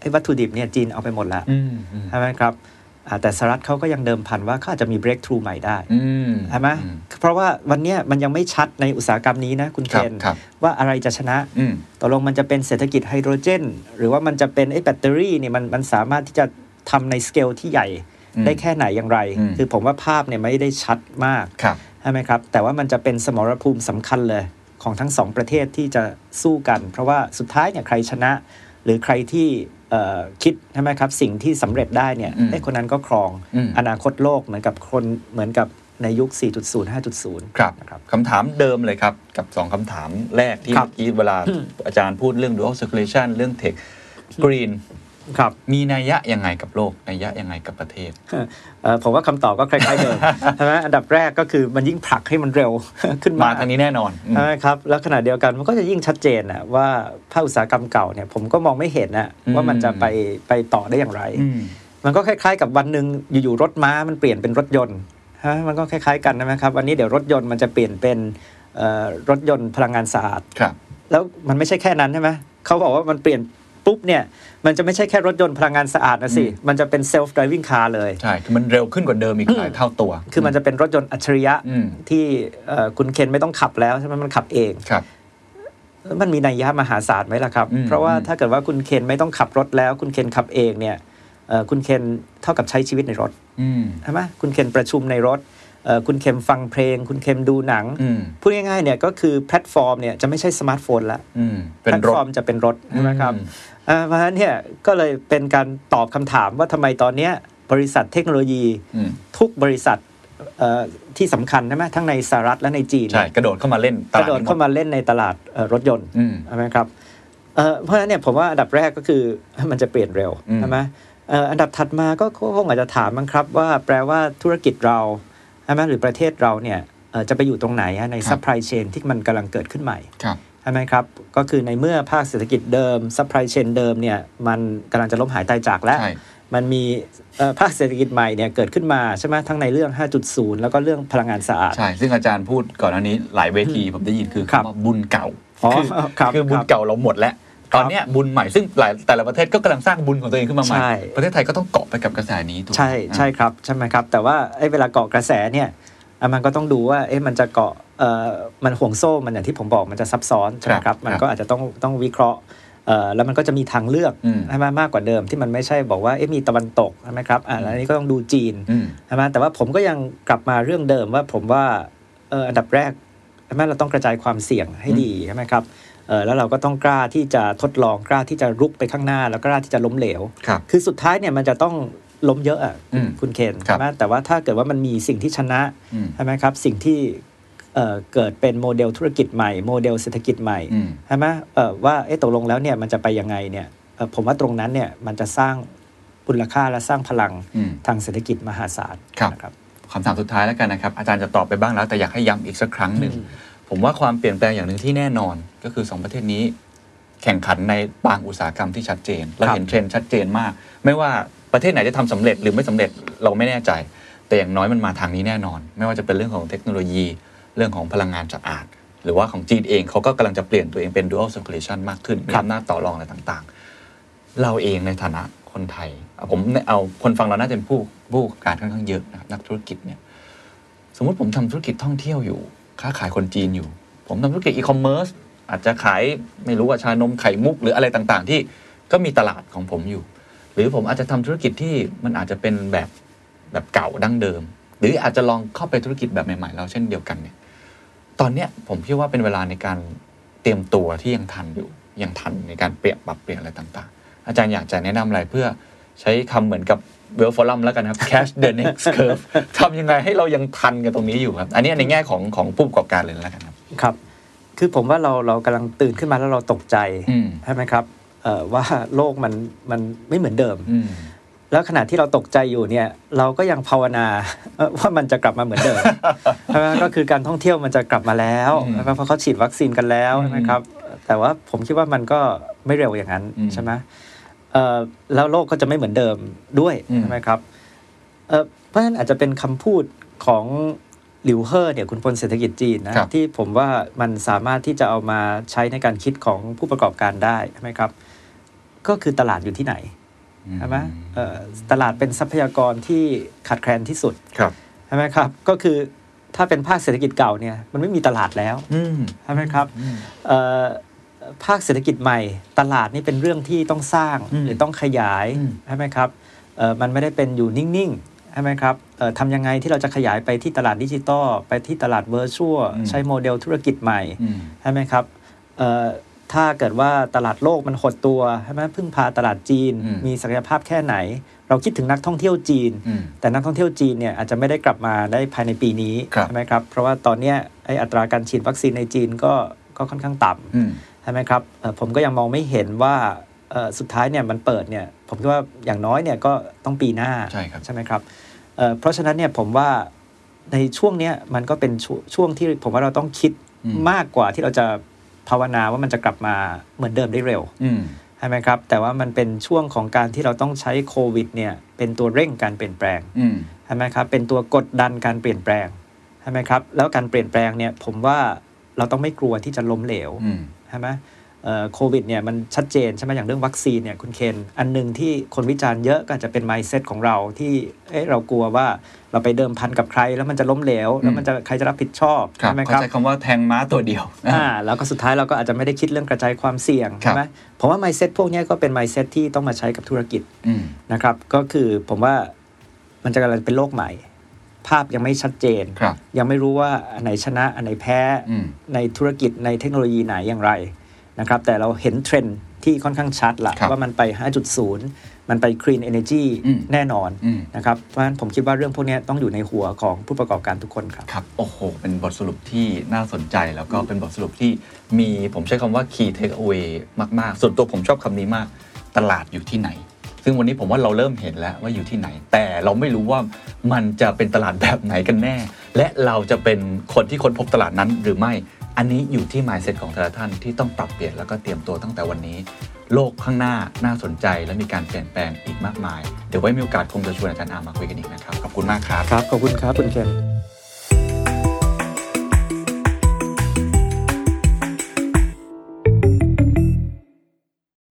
ไอ้วัตถุดิบเนี่ยจีนเอาไปหมดแล้วอืมอืมใช่ไหมครับอ่า แต่สหรัฐเขาก็ยังเดิมพันว่าเขาอาจจะมี breakthrough ใหม่ได้อืมใช่ไหมอืเพราะว่าวันเนี้ยมันยังไม่ชัดในอุตสาหกรรมนี้นะคุณคเครับนครับว่าอะไรจะชนะอืมตกลงมันจะเป็นเศรษฐกิจไฮโดรเจน หรือว่ามันจะเป็นไอ้แบตเตอรี่เนี่ยมันมันสามารถที่จะทำในสเกลที่ใหญ่อืมได้แค่ไหนอย่างไรอืมคือผมว่าภาพเนี่ยไม่ได้ชัดมากครับใช่ไหมครับ แต่ว่ามันจะเป็นสมรภูมิสำคัญเลยของทั้งสองประเทศที่จะสู้กัน เพราะว่าสุดท้ายเนี่ยใครชนะ หรือใครที่เอ่อ คิดใช่ไหมครับ สิ่งที่สำเร็จได้เนี่ยอืมไอ้คนนั้นก็ครองอืมอนาคตโลกเหมือนกับคนเหมือนกับในยุค 4.0 5.0 ครับนะครับคำถามเดิมเลยครับ กับสองคำถามแรกที่ครับเมื่อกี้เวลาอาจารย์พูดเรื่อง dual circulation เรื่อง tech green ครับมีนัยยะยังไงกับโลกนัยยะยังไงกับประเทศเอ่อผมว่าคำตอบก็คล้ายๆเดิมใช่ไหมอันดับแรกก็คือมันยิ่งผลักให้มันเร็วขึ้นมามาทางนี้แน่นอนอืมใช่ไหมครับแล้วขณะเดียวกันมันก็จะยิ่งชัดเจนนะว่าภาคอุตสาหกรรมเก่าเนี่ยผมก็มองไม่เห็นนะอืมว่ามันจะไปไปต่อได้อย่างไรอืมมันก็คล้ายๆ กับวันหนึ่งอยู่ๆรถม้ามันเปลี่ยนเป็นรถยนต์ฮะมันก็คล้ายๆกันนะครับวันนี้เดี๋ยวรถยนต์มันจะเปลี่ยนเป็นเอ่อรถยนต์พลังงานสะอาดครับแล้วมันไม่ใช่แค่นั้นใช่ไหมเขาบอกว่ามันเปลี่ยน ปุ๊บเนี่ยมันจะไม่ใช่แค่รถยนต์พลังงานสะอาดนะสิอืมมันจะเป็น self driving car เลย ใช่ คือมันเร็วขึ้นกว่าเดิมอีกหลายเท่าตัว คือมันจะเป็นรถยนต์อัจฉริยะอืมที่เอ่อคุณเคนไม่ต้องขับแล้วใช่ไหมมันขับเองครับมันมีนัยยะมหาศาลไหมล่ะครับอืมเพราะว่าอืมถ้าเกิดว่าคุณเคนไม่ต้องขับรถแล้ว คุณเคนขับเองเนี่ยเอ่อคุณเคนเท่ากับใช้ชีวิตในรถอืมใช่ไหมคุณเคนประชุมในรถเอ่อคุณเคนฟังเพลง คุณเคนดูหนังอืมพูดง่ายๆเนี่ยก็คือแพลตฟอร์มเนี่ยจะไม่ใช่สมาร์ทโฟนแล้วอืมเป็แพลนตรฟอร์ถมจะเป็นรถใช่ไหมครับอืมอ่า เพราะฉะนั้นเนี่ยก็เลยเป็นการตอบคำถามว่าทำไมตอนเนี้ยบริษัทเทคโนโลยีอืมทุกบริษัทเอ่อที่สำคัญใช่ไหมทั้งในสหรัฐและในจีนใช่กระโดดเข้ามาเล่นตกลาระดโดดนี้หมเข้าดมาเล่นในตลาดเอ่อรถยนต์อืมใช่ไหมครับเอ่อเพราะฉะนั้นเนี่ยผมว่าอันดับแรกก็คือมันจะเปลี่ยนเร็วอืมใช่ไหมเอ่ออันดับถัดมาก็ก็คงอาจจะถามมั้งครับว่าแปลว่าธุรกิจเราใช่ไหมหรือประเทศเราเนี่ยเอ่อจะไปอยู่ตรงไหนอะใน supply chain ที่มันกำลังเกิดขึ้นใหม่ครับใช่ไหมครับ ก็คือในเมื่อภาคเศรษฐกิจเดิม supply chain เดิมเนี่ยมันกำลังจะล้มหายตายจากแล้วใช่มันมีเอ่อภาคเศรษฐกิจใหม่เนี่ยเกิดขึ้นมาใช่ไหมทั้งในเรื่อง 5.0 แล้วก็เรื่องพลังงานสะอาด ใช่ ซึ่งอาจารย์พูดก่อนอันนี้หลายเวทีผมได้ยินคือครับคำว่าบุญเก่าอ๋อคือครับคือบุญครับเก่าเราหมดแล้วครับตอนเนี้ยบุญใหม่ซึ่งหลายแต่ละประเทศก็กำลังสร้างบุญของตัวเองขึ้นมาใหม่ใช่ประเทศไทยก็ต้องเกาะไปกับกระแสนี้ถูกไหมใช่ใช่ครับใช่ไหมครับ แต่ว่าไอ้เวลาเกาะกระแสเนี่ย อะมันก็ต้องดูว่าเอ๊ะมันจะเกาะเอ่อมันห่วงโซ่มันอย่างที่ผมบอกมันจะซับซ้อนใช่ไหมคครัรับบมันครับก็อาจจะต้องต้องวิเคราะห์เอ่อแล้วมันก็จะมีทางเลือกอืมใช่ไหมมากกว่าเดิมที่มันไม่ใช่บอกว่าเอ๊ะมีตะวันตกใช่ไหมครับอ่าแล้วอันนี้ก็ต้องดูจีนอืมใช่ไหมแต่ว่าผมก็ยังกลับมาเรื่องเดิมว่าผมว่าเอออันดับแรกใช่ไหมเราต้องกระจายความเสี่ยงให้ดีใช่ไหมครับเออแล้วเราก็ต้องกล้าที่จะทดลองกล้าที่จะรุกไปข้างหน้า แล้วก็กล้าที่จะล้มเหลวครับคือสุดท้ายเนี่ยมันจะต้อง ล้มเยอะอะอืมคุณเคนครับใช่ไหมแต่ว่าถ้าเกิดว่ามันมีสิ่งที่ชนะอืมใช่ไหมครับสิ่งที่เอ่อเกิดเป็นโมเดลธุรกิจใหม่โมเดลเศรษฐกิจใหม่อืมใช่ไหมเอ่อว่าเอ๊ะตกลงแล้วเนี่ยมันจะไปยังไงเนี่ยเอ่อผมว่าตรงนั้นเนี่ยมันจะสร้างมูลค่าและสร้างพลังอืมทางเศรษฐกิจมหาศาลครับนะครับคำถามสุดท้ายแล้วกันนะครับ อาจารย์จะตอบไปบ้างแล้ว แต่อยากให้ย้ำอีกสักครั้งหนึ่ง ผมว่าความเปลี่ยนแปลงอย่างหนึ่งที่แน่นอน ก็คือสองประเทศนี้ แข่งขันในบางอุตสาหกรรมที่ชัดเจน เราครับเห็นเทรนด์ชัดเจนมาก ไม่ว่า ประเทศไหนจะทำสำเร็จหรือไม่สำเร็จเราไม่แน่ใจ แต่อย่างน้อยมันมาทางนี้แน่นอน ไม่ว่าจะเป็นเรื่องของเทคโนโลยี เรื่องของพลังงานสะอาด หรือว่าของจีนเองเขาก็กำลังจะเปลี่ยนตัวเองเป็น dual circulation มากขึ้นมีครับอำนาจต่อรองอะไรต่างๆ เราเองในฐานะคนไทย ผมเอาคนฟังเราน่าจะเป็นผู้ผู้การค่อนข้างเยอะนะครับนักธุรกิจเนี่ยสมมติผมทำธุรกิจท่องเที่ยวอยู่ ค้าขายคนจีนอยู่ ผมทำธุรกิจอีคอมเมิร์ซอาจจะขายไม่รู้ว่าชานมไข่มุกหรืออะไรต่างๆ ที่ก็มีตลาดของผมอยู่ หรือผมอาจจะทำธุรกิจที่มันอาจจะเป็นแบบแบบเก่าดั้งเดิม หรืออาจจะลองเข้าไปธุรกิจแบบใหม่ๆเราเช่นเดียวกันเนี่ยตอนเนี้ยผมคิดว่าเป็นเวลาในการเตรียมตัวที่ยังทันอยู่ยังทันในการเปลี่ยนปรับเปลี่ยนอะไรต่างๆ อาจารย์อยากจะแนะนำอะไรเพื่อใช้คำเหมือนกับเวลฟอรัมแล้วกันนะครับ cash the next curve ทำยังไงให้เรายังทันกันตรงนี้อยู่ครับ อันนี้ในแง่ของของผู้ประกอบการเลยแล้วกันครับ ครับ คือผมว่าเราเรากำลังตื่นขึ้นมาแล้วเราตกใจอืมใช่ไหมครับเอ่อ ว่าโลกมันมันไม่เหมือนเดิมอืมแล้วขณะที่เราตกใจอยู่เนี่ย เราก็ยังภาวนาเอ่อว่ามันจะกลับมาเหมือนเดิมใช่ไหมก็คือการท่องเที่ยวมันจะกลับมาแล้วอืมใช่ไหมเพราะเขาฉีดวัคซีนกันแล้วอืมใช่ไหมครับ แต่ว่าผมคิดว่ามันก็ไม่เร็วอย่างนั้นอืมใช่ไหมเอ่อแล้วโลกก็จะไม่เหมือนเดิมด้วยอืมใช่ไหมครับเอ่อเพราะฉะนั้นอาจจะเป็นคำพูดของหลิวเฮ่อเนี่ยขุนพลเศรษฐกิจจีนนะครับที่ผมว่ามันสามารถที่จะเอามาใช้ในการคิดของผู้ประกอบการได้ใช่ไหมครับ ก็คือตลาดอยู่ที่ไหนใช่ไหมเอ่อตลาดเป็นทรัพยากรที่ขาดแคลนที่สุดครับใช่ไหมครับ ก็คือถ้าเป็นภาคเศรษฐกิจเก่าเนี่ยมันไม่มีตลาดแล้วอืมใช่ไหมครับอืมเอ่อภาคเศรษฐกิจใหม่ ตลาดนี่เป็นเรื่องที่ต้องสร้างอืมหรือต้องขยายอืมใช่ไหมครับเอ่อมันไม่ได้เป็นอยู่นิ่งๆใช่ไหมครับเอ่อทำยังไงที่เราจะขยายไปที่ตลาดดิจิตอลไปที่ตลาดเวอร์ชวลใช้โมเดลธุรกิจใหม่อืมใช่ไหมครับเอ่อ ถ้าเกิดว่าตลาดโลกมันหดตัวใช่ไหมพึ่งพาตลาดจีนอืมมีศักยภาพแค่ไหน เราคิดถึงนักท่องเที่ยวจีนอืมแต่นักท่องเที่ยวจีนเนี่ยอาจจะไม่ได้กลับมาได้ภายในปีนี้ครับใช่ไหมครับเพราะว่าตอนเนี้ยไออัตราการฉีดวัคซีนในจีนก็ก็ค่อนข้างต่ำอืมใช่ไหมครับเอ่อผมก็ยังมองไม่เห็นว่าเอ่อสุดท้ายเนี่ยมันเปิดเนี่ยผมคิดว่าอย่างน้อยเนี่ยก็ต้องปีหน้าใช่ครับใช่ไหมครับเอ่อเพราะฉะนั้นเนี่ยผมว่าในช่วงเนี้ยมันก็เป็นช่วช่วงที่ผมว่าเราต้องคิดอืมมากกว่าที่เราจะ ภาวนาว่ามันจะกลับมาเหมือนเดิมได้เร็วอืมใช่ไหมครับ แต่ว่ามันเป็นช่วงของการที่เราต้องใช้โควิดเนี่ยเป็นตัวเร่งการเปลี่ยนแปลงอืมใช่ไหมครับเป็นตัวกดดันการเปลี่ยนแปลงใช่ไหมครับแล้วการเปลี่ยนแปลงเนี่ยผมว่าเราต้องไม่กลัวที่จะล้มเหลวอืมใช่ไหมเอ่อ โควิดเนี่ยมันชัดเจนใช่ไหมอย่างเรื่องวัคซีนเนี่ยคุณเคนอันหนึ่งที่คนวิจารณ์เยอะก็อาจจะเป็น mindset ของเราที่เอ๊ะเรากลัวว่าเราไปเดิมพันกับใคร แล้วมันจะล้มเหลวแล้วมันจะใครจะรับผิดชอบครับใช่ไหมคเข้ารับใจคำว่าแทงม้าตัวเดียวอ่าแล้วก็สุดท้ายเราก็อาจจะไม่ได้คิดเรื่องกระจายความเสี่ยงครับใช่ไหมผมว่า mindset พวกเนี้ยก็เป็น mindset ที่ต้องมาใช้กับธุรกิจอืมนะครับก็คือผมว่ามันจะกำลังเป็นโลกใหม่ภาพยังไม่ชัดเจนครับยังไม่รู้ว่าอันไหนชนะอันไหนแพ้อืมในธุรกิจในเทคโนโลยีไหนอย่างไร นะครับ แต่เราเห็นเทรนด์ที่ค่อนข้างชัดละครับว่ามันไป 5.0 มันไป clean energy อืมแน่นอนอืมนะครับ เพราะฉะนั้นผมคิดว่าเรื่องพวกเนี้ยต้องอยู่ในหัวของผู้ประกอบการทุกคนครับ ครับ โอ้โห เป็นบทสรุปที่น่าสนใจแล้วก็เป็นบทสรุปที่มีผมใช้คำว่า key take away มาก ๆ ส่วนตัวผมชอบคำนี้มาก ตลาดอยู่ที่ไหน ซึ่งวันนี้ผมว่าเราเริ่มเห็นแล้วว่าอยู่ที่ไหน แต่เราไม่รู้ว่ามันจะเป็นตลาดแบบไหนกันแน่ และเราจะเป็นคนที่ค้นพบตลาดนั้นหรือไม่ อันนี้อยู่ที่ mindset ของแต่ละท่านที่ต้องปรับเปลี่ยนแล้วก็เตรียมตัวตั้งแต่วันนี้ โลกข้างหน้าน่าสนใจและมีการเปลี่ยนแปลงอีกมากมาย เดี๋ยวไว้มีโอกาสคงจะชวนอาจารย์อามาคุยกันอีกนะครับ ขอบคุณมากครับ ครับ ขอบคุณครับ คุณเคน